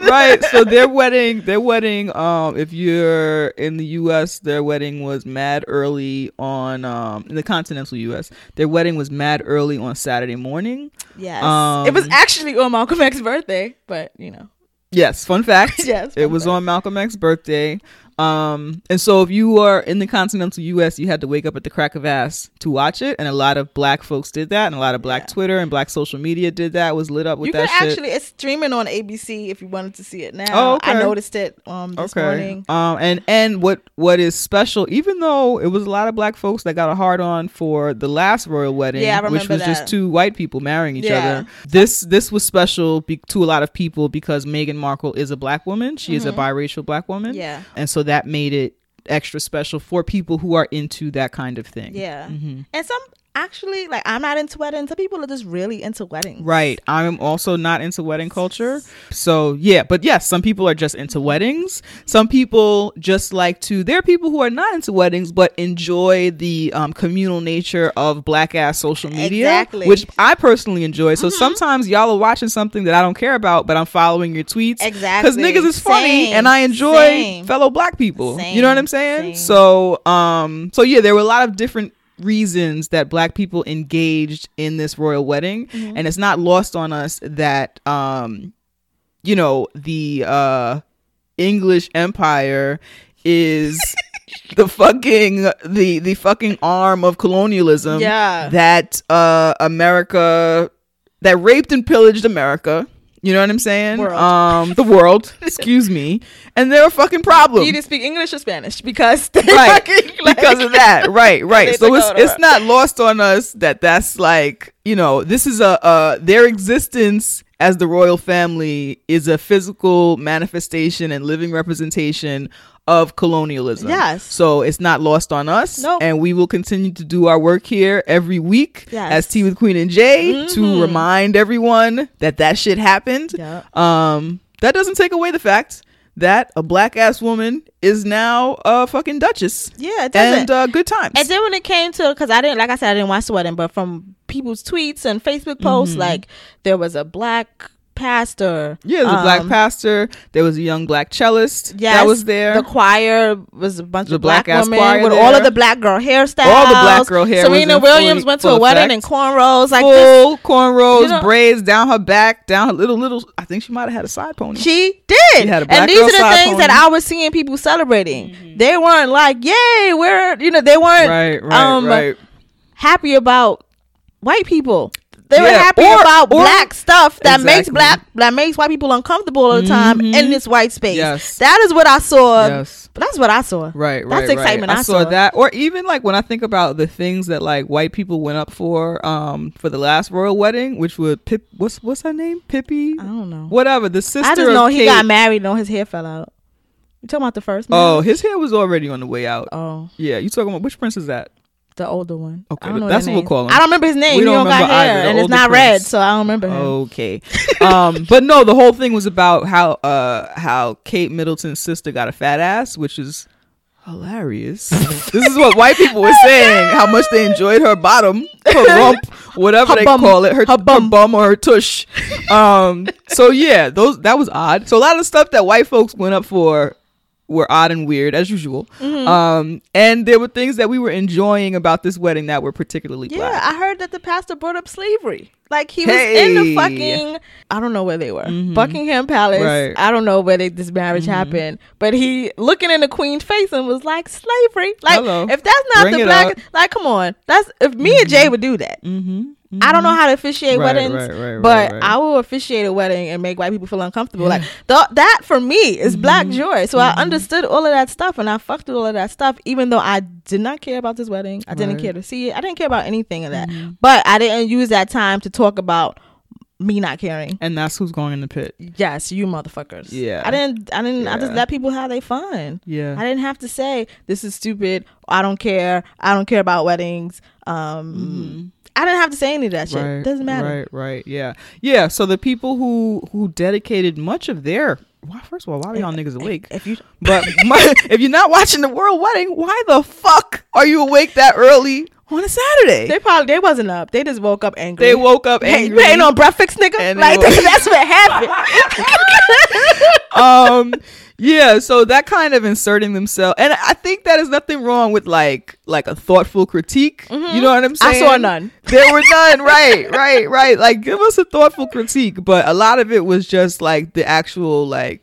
Speaker 3: right. So their wedding, their wedding, um, if you're in the US, their wedding was mad early on um in the continental US. Their wedding was mad early on Saturday morning.
Speaker 1: Yes,
Speaker 3: Um,
Speaker 1: it was actually on Malcolm X's birthday, but you know,
Speaker 3: Yes, fun fact. [LAUGHS]
Speaker 1: Yes,
Speaker 3: it was
Speaker 1: fact.
Speaker 3: on Malcolm X's birthday. Um, and so if you are in the continental U.S., you had to wake up at the crack of ass to watch it, and a lot of black folks did that, and a lot of black Twitter and black social media did that. Was lit up with
Speaker 1: you
Speaker 3: that
Speaker 1: could
Speaker 3: shit.
Speaker 1: actually. It's streaming on ABC if you wanted to see it now.
Speaker 3: Oh, okay.
Speaker 1: I noticed it um this
Speaker 3: okay.
Speaker 1: morning.
Speaker 3: Um, and and what what is special, even though it was a lot of black folks that got a hard on for the last royal wedding,
Speaker 1: Yeah,
Speaker 3: which was just two white people marrying each
Speaker 1: Yeah.
Speaker 3: other. This this was special be- to a lot of people because Meghan Markle is a black woman. She is a biracial black woman.
Speaker 1: Mm-hmm. Yeah.
Speaker 3: and so that made it extra special for people who are into that kind of thing.
Speaker 1: Yeah.
Speaker 3: Mm-hmm.
Speaker 1: And some actually like I'm not into weddings. Some people are just really into weddings.
Speaker 3: Right. I'm also not into wedding culture. So, yeah, but yes, some people are just into weddings. Some people just like to, there are people who are not into weddings, but enjoy the um, communal nature of black ass social media,
Speaker 1: Exactly.
Speaker 3: which I personally enjoy. So sometimes y'all are watching something that I don't care about, but I'm following your tweets.
Speaker 1: Exactly.
Speaker 3: Because niggas is funny
Speaker 1: Same.
Speaker 3: and I enjoy
Speaker 1: Same.
Speaker 3: fellow black people.
Speaker 1: Same.
Speaker 3: You know what I'm saying? So, um, so yeah, there were a lot of different reasons that black people engaged in this royal wedding
Speaker 1: Mm-hmm.
Speaker 3: and it's not lost on us that um you know the uh english empire is [LAUGHS] the fucking the the fucking arm of colonialism
Speaker 1: Yeah.
Speaker 3: that uh america that raped and pillaged america you know what i'm saying?
Speaker 1: World.
Speaker 3: um [LAUGHS] the world. Excuse me. And they're a fucking problem
Speaker 1: You either speak English or Spanish because they
Speaker 3: right.
Speaker 1: fucking, like-
Speaker 3: because of that. Right right. so it's it's not lost on us that that's like you know this is a uh their existence as the royal family is a physical manifestation and living representation of colonialism.
Speaker 1: Yes.
Speaker 3: So it's not lost on us.
Speaker 1: Nope.
Speaker 3: And we will continue to do our work here every week
Speaker 1: Yes.
Speaker 3: as Tea with Queen and Jay
Speaker 1: Mhm.
Speaker 3: to remind everyone that that shit happened.
Speaker 1: Yeah.
Speaker 3: Um, that doesn't take away the fact that a black ass woman is now a fucking duchess.
Speaker 1: Yeah, it doesn't.
Speaker 3: And uh, good times.
Speaker 1: And then when it came to, because I didn't, like I said, I didn't watch the wedding, but from people's tweets and Facebook posts,
Speaker 3: Mhm.
Speaker 1: like there was a black pastor.
Speaker 3: yeah, there's a black
Speaker 1: um,
Speaker 3: pastor. There was a young black cellist
Speaker 1: Yes,
Speaker 3: that was there.
Speaker 1: The choir was a bunch
Speaker 3: The
Speaker 1: of black,
Speaker 3: black-ass
Speaker 1: women
Speaker 3: choir
Speaker 1: with
Speaker 3: there.
Speaker 1: all of the black girl hairstyles.
Speaker 3: All the black girl hair
Speaker 1: Serena Williams
Speaker 3: fully-
Speaker 1: went to
Speaker 3: full
Speaker 1: a wedding
Speaker 3: effect.
Speaker 1: in cornrows. Like this,
Speaker 3: full cornrows,
Speaker 1: you know-
Speaker 3: braids down her back, down her little little. I think she might have had a side pony.
Speaker 1: she did.
Speaker 3: She had a black
Speaker 1: and these
Speaker 3: girl
Speaker 1: are the things that
Speaker 3: pony. Mm-hmm.
Speaker 1: I was seeing people celebrating. They weren't like, "Yay, we're," you know, they weren't
Speaker 3: right, right,
Speaker 1: um,
Speaker 3: right.
Speaker 1: happy about white people. They were happy
Speaker 3: or-
Speaker 1: about
Speaker 3: or-
Speaker 1: black stuff that makes black that makes white people uncomfortable all the time
Speaker 3: Mhm.
Speaker 1: in this white space.
Speaker 3: Yes.
Speaker 1: That is what I saw.
Speaker 3: Yes.
Speaker 1: That's what I saw.
Speaker 3: Right, right.
Speaker 1: That's
Speaker 3: right.
Speaker 1: excitement. I,
Speaker 3: I saw that, or even like when I think about the things that like white people went up for, um, for the last royal wedding, which was Pip. What's what's her name? Pippi.
Speaker 1: I don't know.
Speaker 3: Whatever. The sister.
Speaker 1: I just know he
Speaker 3: Kate.
Speaker 1: got married and his hair fell out. You talking about the first?
Speaker 3: Oh, his hair was already on the way out.
Speaker 1: oh,
Speaker 3: Yeah, you talking about which prince is that?
Speaker 1: The older one.
Speaker 3: Okay,
Speaker 1: I don't know
Speaker 3: that's what we'll call him.
Speaker 1: I don't remember his name.
Speaker 3: We don't
Speaker 1: don't got
Speaker 3: remember
Speaker 1: hair,
Speaker 3: either,
Speaker 1: and it's not red, so I don't remember him.
Speaker 3: Okay. [LAUGHS] um, but no, the whole thing was about how uh how Kate Middleton's sister got a fat ass, which is hilarious. [LAUGHS] this is what white people were saying, how much they enjoyed her bottom, her [LAUGHS] rump, whatever
Speaker 1: Her
Speaker 3: they
Speaker 1: bum.
Speaker 3: call it, her,
Speaker 1: Her
Speaker 3: her
Speaker 1: bum.
Speaker 3: bum or her tush. Um, so yeah, those that was odd. So a lot of the stuff that white folks went up for were odd and weird as usual.
Speaker 1: Mm-hmm.
Speaker 3: Um, and there were things that we were enjoying about this wedding that were particularly
Speaker 1: Yeah,
Speaker 3: black.
Speaker 1: I heard that the pastor brought up slavery. Like he was in the fucking I don't know where they were.
Speaker 3: Mhm.
Speaker 1: Buckingham Palace.
Speaker 3: Right.
Speaker 1: I don't know where they, this marriage
Speaker 3: Mm-hmm.
Speaker 1: happened. But he looking in the queen's face and was like slavery. Like
Speaker 3: Hello.
Speaker 1: if that's not
Speaker 3: Bring
Speaker 1: the black
Speaker 3: up.
Speaker 1: like come on. That's if me and Jay would do that.
Speaker 3: Mm-hmm.
Speaker 1: I don't know how to officiate
Speaker 3: Right,
Speaker 1: weddings,
Speaker 3: right, right,
Speaker 1: but. I will officiate a wedding and make white people feel uncomfortable. Like th- that for me is black
Speaker 3: Mm-hmm.
Speaker 1: joy. So I understood all of that stuff and I fucked with all of that stuff, even though I did not care about this wedding. I didn't
Speaker 3: Mm-hmm.
Speaker 1: care to see it. I didn't care about anything of that. But I didn't use that time to talk about me not caring.
Speaker 3: And that's who's going in the pit.
Speaker 1: Yes, you motherfuckers.
Speaker 3: Yeah.
Speaker 1: I didn't. I didn't. I just let people have their fun.
Speaker 3: Yeah.
Speaker 1: I didn't have to say this is stupid. I don't care. I don't care about weddings. Um, I didn't have to say any of that shit.
Speaker 3: Right,
Speaker 1: Doesn't matter.
Speaker 3: Right, right, yeah, yeah. So the people who who dedicated much of their why, first of all, why are y'all niggas awake?
Speaker 1: If you [LAUGHS]
Speaker 3: But my, if you're not watching the world wedding, why the fuck are you awake that early on a Saturday?
Speaker 1: They probably they wasn't up. They just woke up angry.
Speaker 3: They woke up
Speaker 1: Hey,
Speaker 3: angry.
Speaker 1: you ain't on breakfast, nigga. Like [LAUGHS] that's what happened. [LAUGHS]
Speaker 3: um yeah so that kind of inserting themselves and i think that is nothing wrong with like like a thoughtful critique you know what i'm
Speaker 1: Mm-hmm. I saw none.
Speaker 3: there were none right right right like give us a thoughtful critique but a lot of it was just like the actual like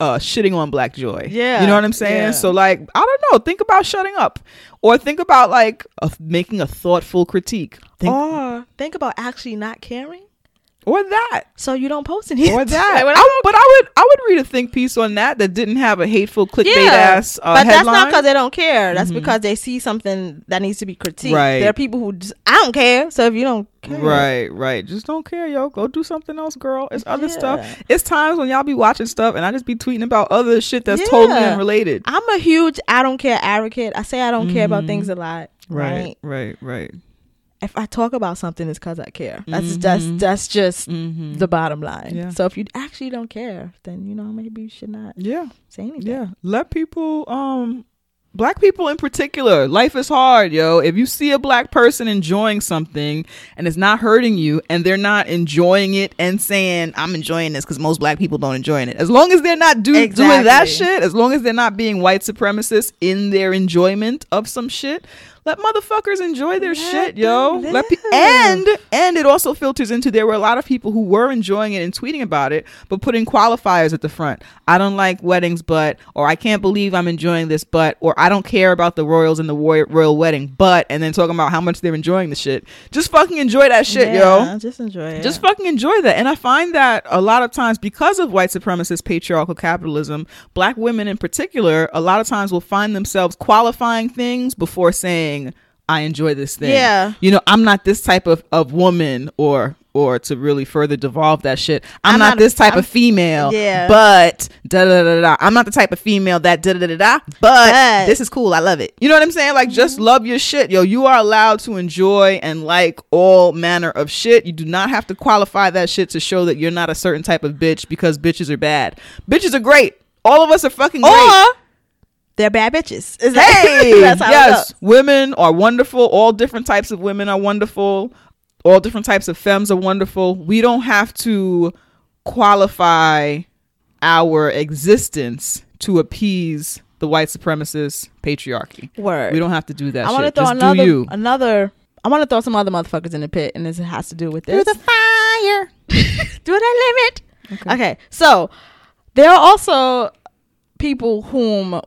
Speaker 3: uh shitting on black joy.
Speaker 1: Yeah,
Speaker 3: you know what i'm saying?
Speaker 1: yeah.
Speaker 3: so like i don't know. Think about shutting up. Or think about like a, making a thoughtful critique. Think,
Speaker 1: or think about actually not caring,
Speaker 3: or that
Speaker 1: so you don't post anything.
Speaker 3: or that.
Speaker 1: Like,
Speaker 3: I-
Speaker 1: I-
Speaker 3: but I would I would read a think piece on that that didn't have a hateful clickbait ass uh,
Speaker 1: but that's
Speaker 3: headline.
Speaker 1: not because they don't care. That's because they see something that needs to be critiqued.
Speaker 3: Right.
Speaker 1: There are people who just, I don't care. So if you don't care,
Speaker 3: Right, right. Just don't care, yo. Go do something else, girl. It's other
Speaker 1: Yeah.
Speaker 3: stuff. It's times when y'all be watching stuff and I just be tweeting about other shit that's totally unrelated.
Speaker 1: I'm a huge I don't care advocate. I say I don't care about things a lot. Right.
Speaker 3: Mm-hmm. right, right.
Speaker 1: If I talk about something, it's because I care. That's just that's just
Speaker 3: Mm-hmm.
Speaker 1: the bottom line.
Speaker 3: Yeah.
Speaker 1: So if you actually don't care, then you know maybe you should not
Speaker 3: Yeah,
Speaker 1: say anything.
Speaker 3: yeah. Let people, um, black people in particular, life is hard, yo. If you see a black person enjoying something and it's not hurting you and they're not enjoying it and saying, I'm enjoying this because most black people don't enjoy it. As long as they're not do- doing that shit, as long as they're not being white supremacists in their enjoyment of some shit, let motherfuckers enjoy their shit, yo. Let pe- and and it also filters into there were a lot of people who were enjoying it and tweeting about it, but putting qualifiers at the front. I don't like weddings, but or I can't believe I'm enjoying this, but or I don't care about the royals and the royal, royal wedding, but and then talking about how much they're enjoying the shit. Just fucking enjoy that shit,
Speaker 1: Yeah,
Speaker 3: yo.
Speaker 1: Just enjoy it.
Speaker 3: Just fucking enjoy that. And I find that a lot of times, because of white supremacist patriarchal capitalism, black women in particular, a lot of times will find themselves qualifying things before saying, I enjoy this thing.
Speaker 1: Yeah.
Speaker 3: You know, I'm not this type of, of woman or or to really further devolve that shit. I'm,
Speaker 1: I'm
Speaker 3: not,
Speaker 1: not-
Speaker 3: this type
Speaker 1: I'm-
Speaker 3: of female,
Speaker 1: Yeah.
Speaker 3: but da da da da. I'm not the type of female that da da da da. But
Speaker 1: But-
Speaker 3: this is cool. I love it. You know what I'm saying? Like, just mm-hmm. love your shit, yo. You are allowed to enjoy and like all manner of shit. You do not have to qualify that shit to show that you're not a certain type of bitch because bitches are bad. Bitches are great. All of us are fucking great.
Speaker 1: Or they're bad bitches. Is that-
Speaker 3: Hey, [LAUGHS] yes, women are wonderful. All different types of women are wonderful. All different types of femmes are wonderful. We don't have to qualify our existence to appease the white supremacist patriarchy.
Speaker 1: Word.
Speaker 3: We don't have to do that.
Speaker 1: I want to throw
Speaker 3: Just
Speaker 1: another another. I want to throw some other motherfuckers in the pit, and this has to do with this.
Speaker 3: Through the fire. [LAUGHS]
Speaker 1: through the limit. Okay. so there are also people whom,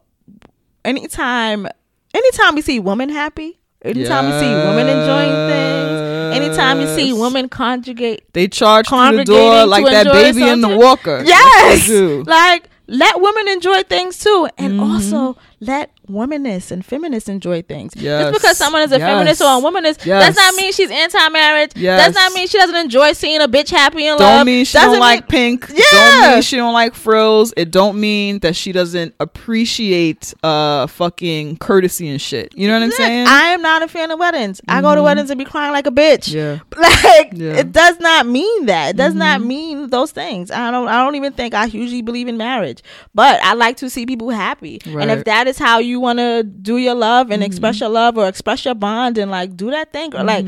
Speaker 1: anytime, anytime we see women happy, anytime we see women enjoying things, anytime you see
Speaker 3: Yes.
Speaker 1: women conjugate,
Speaker 3: They charge through the door like that baby in the walker.
Speaker 1: Yes, like let women enjoy things too, and
Speaker 3: Mm-hmm.
Speaker 1: also let womanists and feminists enjoy things.
Speaker 3: Yes.
Speaker 1: Just because someone is a
Speaker 3: Yes.
Speaker 1: feminist or a womanist
Speaker 3: Yes.
Speaker 1: does not mean she's anti-marriage.
Speaker 3: Yes.
Speaker 1: Does not mean she doesn't enjoy seeing a bitch happy in love.
Speaker 3: don't mean she
Speaker 1: Doesn't
Speaker 3: don't like
Speaker 1: mean-
Speaker 3: pink.
Speaker 1: Yeah.
Speaker 3: Don't mean she don't like frills. It don't mean that she doesn't appreciate uh fucking courtesy and shit. You know what I'm saying?
Speaker 1: I am not a fan of weddings. I go to weddings and be crying like a bitch.
Speaker 3: Yeah. [LAUGHS]
Speaker 1: Like
Speaker 3: Yeah.
Speaker 1: it does not mean that. It does not mean those things. I don't I don't even think I hugely believe in marriage. But I like to see people happy. And if that is how you want to do your love and express your love or express your bond and like do that thing or like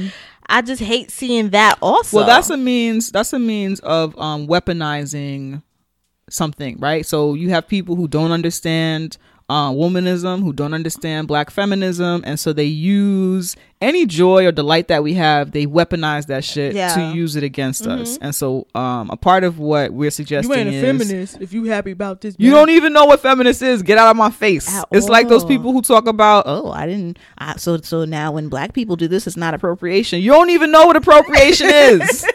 Speaker 1: I just hate seeing that also.
Speaker 3: Well, that's a means. That's a means of um, weaponizing something, right? So you have people who don't understand uh, womanism, who don't understand black feminism, and so they use any joy or delight that we have. They weaponize that shit
Speaker 1: Yeah.
Speaker 3: to use it against us. And so, um, a part of what we're suggesting is
Speaker 1: if you happy about this.
Speaker 3: You don't even know what feminist is. Get out of my face.
Speaker 1: At
Speaker 3: it's like those people who talk about, oh, I didn't. I, so so now when black people do this, it's not appropriation. You don't even know what appropriation [LAUGHS] is.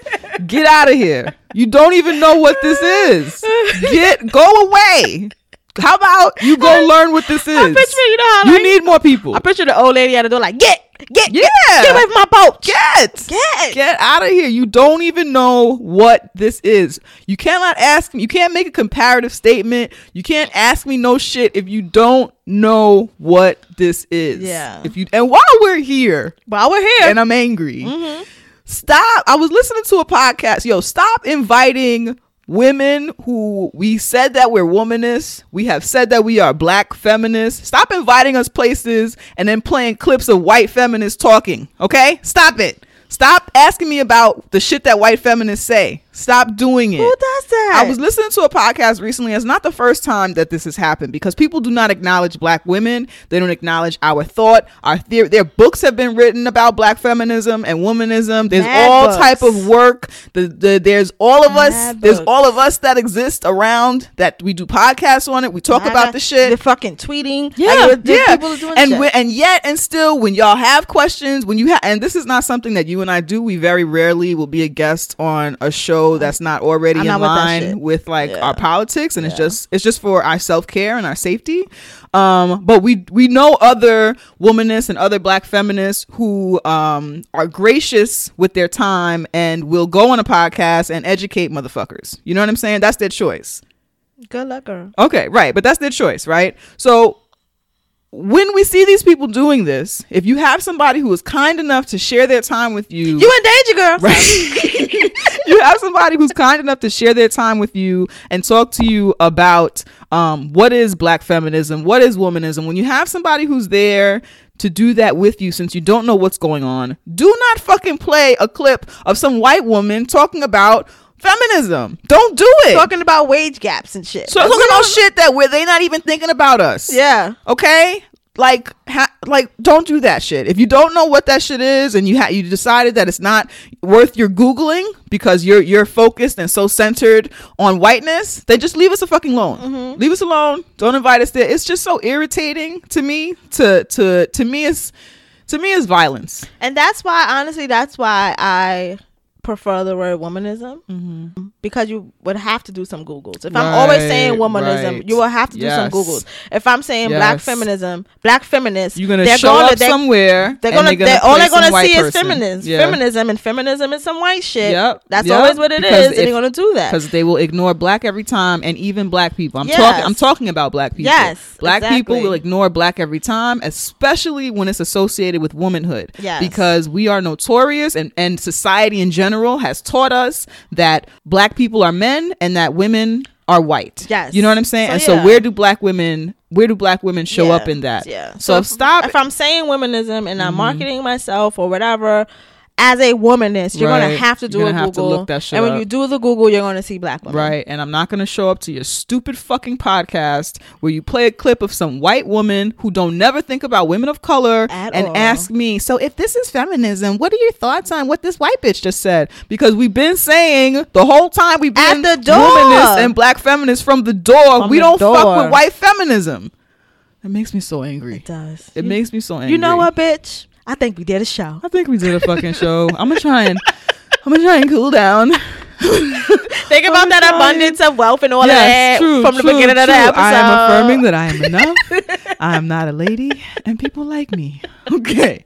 Speaker 3: Get out of here. You don't even know what this is. Get go away. How about you go learn what this is?
Speaker 1: I picture you know how
Speaker 3: you need more people.
Speaker 1: I picture the old lady at the door like get get
Speaker 3: Yeah.
Speaker 1: get, get away from my boat.
Speaker 3: Get
Speaker 1: Get.
Speaker 3: get out of here. You don't even know what this is. You cannot ask me. You can't make a comparative statement. You can't ask me no shit if you don't know what this is.
Speaker 1: Yeah.
Speaker 3: If you and while we're here
Speaker 1: While we're here,
Speaker 3: and I'm angry,
Speaker 1: Mm-hmm.
Speaker 3: stop. I was listening to a podcast. Yo, stop inviting women who we said that we're womanists. We have said that we are black feminists. Stop inviting us places and then playing clips of white feminists talking. Okay? Stop it. Stop asking me about the shit that white feminists say. Stop doing it.
Speaker 1: who does that?
Speaker 3: I was listening to a podcast recently. It's not the first time that this has happened because people do not acknowledge black women. They don't acknowledge our thought. Our theory. Their books have been written about black feminism and womanism. There's
Speaker 1: Mad
Speaker 3: all
Speaker 1: books.
Speaker 3: type of work. The, the there's all of us.
Speaker 1: Mad
Speaker 3: There's all of us that exist around that we do podcasts on it. We talk
Speaker 1: I
Speaker 3: about the shit.
Speaker 1: The fucking tweeting.
Speaker 3: Yeah,
Speaker 1: Like,
Speaker 3: yeah.
Speaker 1: People are doing
Speaker 3: and and yet and still, when y'all have questions, when you have, and this is not something that you and I do. We very rarely will be a guest on a show that's not already
Speaker 1: I'm
Speaker 3: in
Speaker 1: not
Speaker 3: line
Speaker 1: shit.
Speaker 3: with like
Speaker 1: Yeah.
Speaker 3: our politics, and it's just it's just for our self care and our safety. Um, but we we know other womanists and other black feminists who um are gracious with their time and will go on a podcast and educate motherfuckers. You know what I'm saying? That's their choice.
Speaker 1: Good luck, girl.
Speaker 3: Okay, right, but that's their choice, right? So when we see these people doing this, if you have somebody who is kind enough to share their time with you,
Speaker 1: You in danger, girl.
Speaker 3: right? [LAUGHS] [LAUGHS] [LAUGHS] you have somebody who's kind enough to share their time with you and talk to you about um, what is black feminism, what is womanism. When you have somebody who's there to do that with you, since you don't know what's going on, do not fucking play a clip of some white woman talking about feminism. Don't do it.
Speaker 1: Talking about wage gaps and shit.
Speaker 3: So talking about shit that where they not even thinking about us.
Speaker 1: Yeah.
Speaker 3: Okay. Like, like, don't do that shit. If you don't know what that shit is, and you ha- you decided that it's not worth your googling because you're you're focused and so centered on whiteness, then just leave us a fucking alone.
Speaker 1: Mm-hmm.
Speaker 3: Leave us alone. Don't invite us there. It's just so irritating to me. To to to me, it's to me is violence.
Speaker 1: And that's why, honestly, that's why I prefer the word womanism.
Speaker 3: Mm-hmm.
Speaker 1: because you would have to do some Googles. If I'm always saying womanism,
Speaker 3: right.
Speaker 1: you will have to do some Googles. If I'm saying black feminism, black feminists,
Speaker 3: You're gonna
Speaker 1: they're
Speaker 3: show
Speaker 1: gonna,
Speaker 3: up
Speaker 1: they're-
Speaker 3: somewhere.
Speaker 1: They're gonna,
Speaker 3: they're
Speaker 1: they're, all they're gonna see is feminism,
Speaker 3: Yeah.
Speaker 1: feminism, and feminism is some white shit.
Speaker 3: Yep.
Speaker 1: That's
Speaker 3: yep.
Speaker 1: always what it is,
Speaker 3: Because
Speaker 1: and
Speaker 3: if-
Speaker 1: they're gonna do that.
Speaker 3: because they will ignore black every time, and even black people. I'm
Speaker 1: Yes.
Speaker 3: talking. I'm talking about black people.
Speaker 1: Yes,
Speaker 3: black people will ignore black every time, especially when it's associated with womanhood.
Speaker 1: Yes.
Speaker 3: because we are notorious, and and society in general has taught us that black people are men and that women are white.
Speaker 1: Yes.
Speaker 3: you know what I'm saying.
Speaker 1: So,
Speaker 3: and so, where do black women? Where do black women show
Speaker 1: Yeah,
Speaker 3: up in that?
Speaker 1: Yeah.
Speaker 3: So,
Speaker 1: if,
Speaker 3: stop.
Speaker 1: If I'm saying womanism and I'm
Speaker 3: Mhm.
Speaker 1: marketing myself or whatever as a womanist, you're gonna have to do
Speaker 3: You're
Speaker 1: a
Speaker 3: gonna to
Speaker 1: Google.
Speaker 3: look that shit
Speaker 1: and when
Speaker 3: up.
Speaker 1: you do the Google, you're gonna see black women.
Speaker 3: Right. And I'm not going to show up to your stupid fucking podcast where you play a clip of some white woman who don't never think about women of color
Speaker 1: At
Speaker 3: and
Speaker 1: all.
Speaker 3: ask me, so if this is feminism, what are your thoughts on what this white bitch just said? Because we've been saying the whole time we've been
Speaker 1: the door.
Speaker 3: womanists and black feminists from the door.
Speaker 1: From
Speaker 3: we
Speaker 1: the
Speaker 3: don't fuck with white feminism. It makes me so angry.
Speaker 1: It does.
Speaker 3: It makes me so angry.
Speaker 1: You know what, bitch? I think we did a show.
Speaker 3: I think we did a fucking show. I'm gonna try and I'm gonna try and cool down. [LAUGHS]
Speaker 1: Think about that
Speaker 3: trying.
Speaker 1: abundance of wealth and all
Speaker 3: Yes,
Speaker 1: that
Speaker 3: true,
Speaker 1: from the
Speaker 3: true,
Speaker 1: beginning of the episode.
Speaker 3: I am affirming that I am [LAUGHS] enough. I am not a lady, and people like me. [LAUGHS] Okay.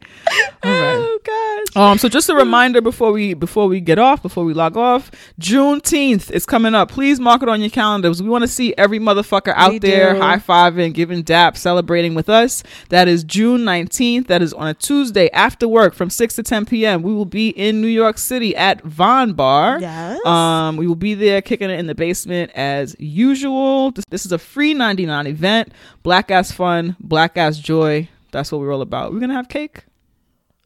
Speaker 3: All right.
Speaker 1: Oh gosh.
Speaker 3: Um. So just a reminder before we before we get off, before we log off, Juneteenth is coming up. Please mark it on your calendars. We want to see every motherfucker out
Speaker 1: We
Speaker 3: there high fiving, giving dap, celebrating with us. That is June nineteenth. That is on a Tuesday after work from six to ten p.m. We will be in New York City at Von Bar.
Speaker 1: Yes.
Speaker 3: Um, we will be there kicking it in the basement as usual. This, this is a free 99 event. Black ass fun, black ass joy. That's what we're all about. We're gonna have cake.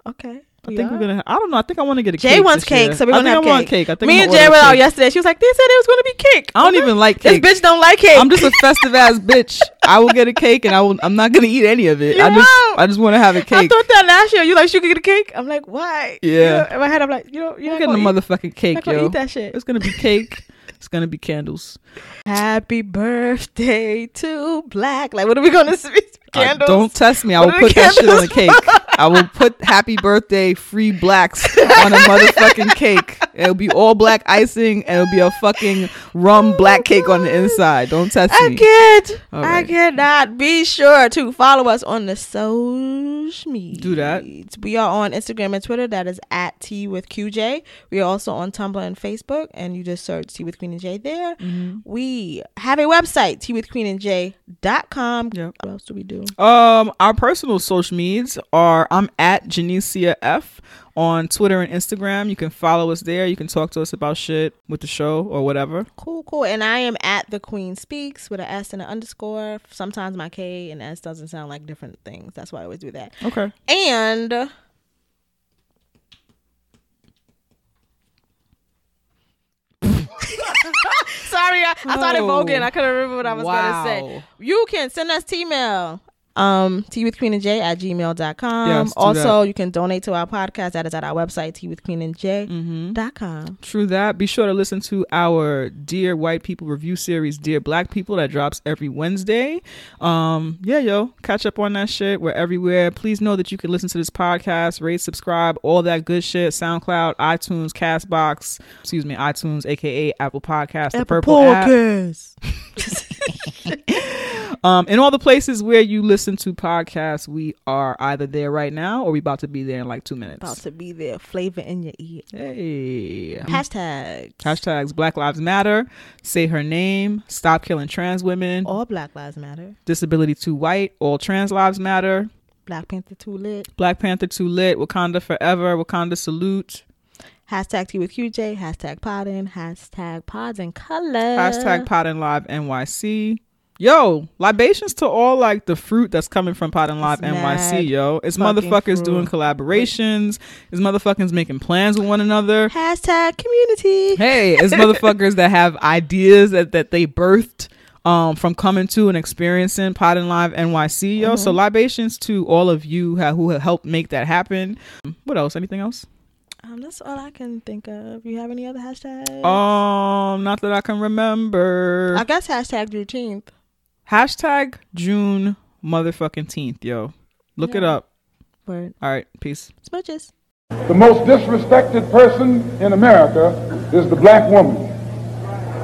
Speaker 1: Okay.
Speaker 3: I think we're gonna. I don't know. I think I want to get a
Speaker 1: Jay
Speaker 3: cake.
Speaker 1: Jay
Speaker 3: wants
Speaker 1: cake,
Speaker 3: year.
Speaker 1: so we're
Speaker 3: I
Speaker 1: gonna
Speaker 3: think
Speaker 1: have
Speaker 3: I
Speaker 1: cake.
Speaker 3: cake. I think
Speaker 1: Me
Speaker 3: I'm
Speaker 1: and Jay went out yesterday. She was like, "They said it was gonna be cake."
Speaker 3: I don't even like cake.
Speaker 1: This bitch don't like cake.
Speaker 3: I'm just a [LAUGHS] festive ass bitch. I will get a cake and I will. I'm not gonna eat any of it.
Speaker 1: You
Speaker 3: I just. I just want to have a cake.
Speaker 1: I thought that last year. You like, she could get a cake. I'm like, why?
Speaker 3: Yeah.
Speaker 1: You know, in my head, I'm like, you know, you're
Speaker 3: getting a
Speaker 1: eat-
Speaker 3: motherfucking cake, yo.
Speaker 1: eat that shit.
Speaker 3: It's gonna be cake. It's gonna be candles.
Speaker 1: Happy birthday to Black. Like, what are we gonna [LAUGHS]
Speaker 3: Uh, don't test me. I
Speaker 1: What
Speaker 3: will put that shit on the cake. [LAUGHS] I will put happy birthday free blacks on a motherfucking cake. It'll be all black icing and it'll be a fucking rum black cake on the inside. Don't test
Speaker 1: I
Speaker 3: me.
Speaker 1: can't.
Speaker 3: All
Speaker 1: I cannot. Be sure to follow us on the social media.
Speaker 3: Do that.
Speaker 1: We are on Instagram and Twitter. That is at Tea with QJ. We are also on Tumblr and Facebook, and you just search Tea with Queen and J there.
Speaker 3: Mm-hmm.
Speaker 1: We have a website, Tea with Queen and J.com.
Speaker 3: Yep.
Speaker 1: What else do we do?
Speaker 3: Um, our personal social medias are I'm at Janicia F on Twitter and Instagram. You can follow us there. You can talk to us about shit with the show or whatever.
Speaker 1: Cool, cool. And I am at the Queen Speaks with an S and an underscore. Sometimes my K and S doesn't sound like different things. That's why I always do that.
Speaker 3: Okay.
Speaker 1: And [LAUGHS] sorry, I, I started
Speaker 3: Oh.
Speaker 1: voguing. I couldn't remember what I was
Speaker 3: Wow.
Speaker 1: gonna say. You can send us email. Um, tea with queen and j at gmail.com.
Speaker 3: Yes,
Speaker 1: also,
Speaker 3: that.
Speaker 1: you can donate to our podcast. That is at our website, tea with queen and
Speaker 3: Mm-hmm.
Speaker 1: dot com.
Speaker 3: True that. Be sure to listen to our Dear White People review series, Dear Black People, that drops every Wednesday. Um, yeah, yo, catch up on that shit. We're everywhere. Please know that you can listen to this podcast, rate, subscribe, all that good shit. SoundCloud, iTunes, Castbox, excuse me, iTunes, aka Apple Podcast, the Purple app. [LAUGHS] [LAUGHS] [LAUGHS] Um, in all the places where you listen to podcasts, we are either there right now or we about to be there in like two minutes.
Speaker 1: About to be there, flavor in your ear.
Speaker 3: Hey.
Speaker 1: Hashtag
Speaker 3: Hashtags Black Lives Matter, say her name, stop killing trans women,
Speaker 1: all Black Lives Matter.
Speaker 3: disability too white, all trans lives matter,
Speaker 1: Black Panther too lit.
Speaker 3: Black Panther too lit, Wakanda forever, Wakanda salute,
Speaker 1: Hashtag Tea with QJ. Hashtag podding. Hashtag pods and color.
Speaker 3: hashtag Pot and Live NYC. Yo, libations to all like the fruit that's coming from Pot and Live
Speaker 1: It's
Speaker 3: NYC, yo. It's motherfuckers
Speaker 1: fruit.
Speaker 3: doing collaborations. It's motherfuckers making plans with one another.
Speaker 1: Hashtag community.
Speaker 3: hey, it's [LAUGHS] motherfuckers that have ideas that, that they birthed um, from coming to and experiencing Pot and Live NYC, yo. So libations to all of you who have helped make that happen. What else? Anything else?
Speaker 1: Um, that's all I can think of. You have any other hashtags?
Speaker 3: Um, not that I can remember.
Speaker 1: I guess hashtag Juneteenth.
Speaker 3: Hashtag June motherfucking teenth, yo. Look it up.
Speaker 1: Word.
Speaker 3: All right, peace.
Speaker 1: Smooches.
Speaker 2: The most disrespected person in America is the black woman.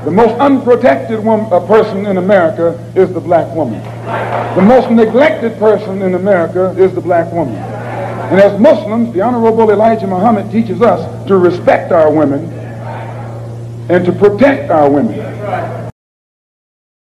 Speaker 8: The most unprotected wom- uh, person in America is the black woman. The most neglected person in America is the black woman. And as Muslims, the Honorable Elijah Muhammad teaches us to respect our women and to protect our women.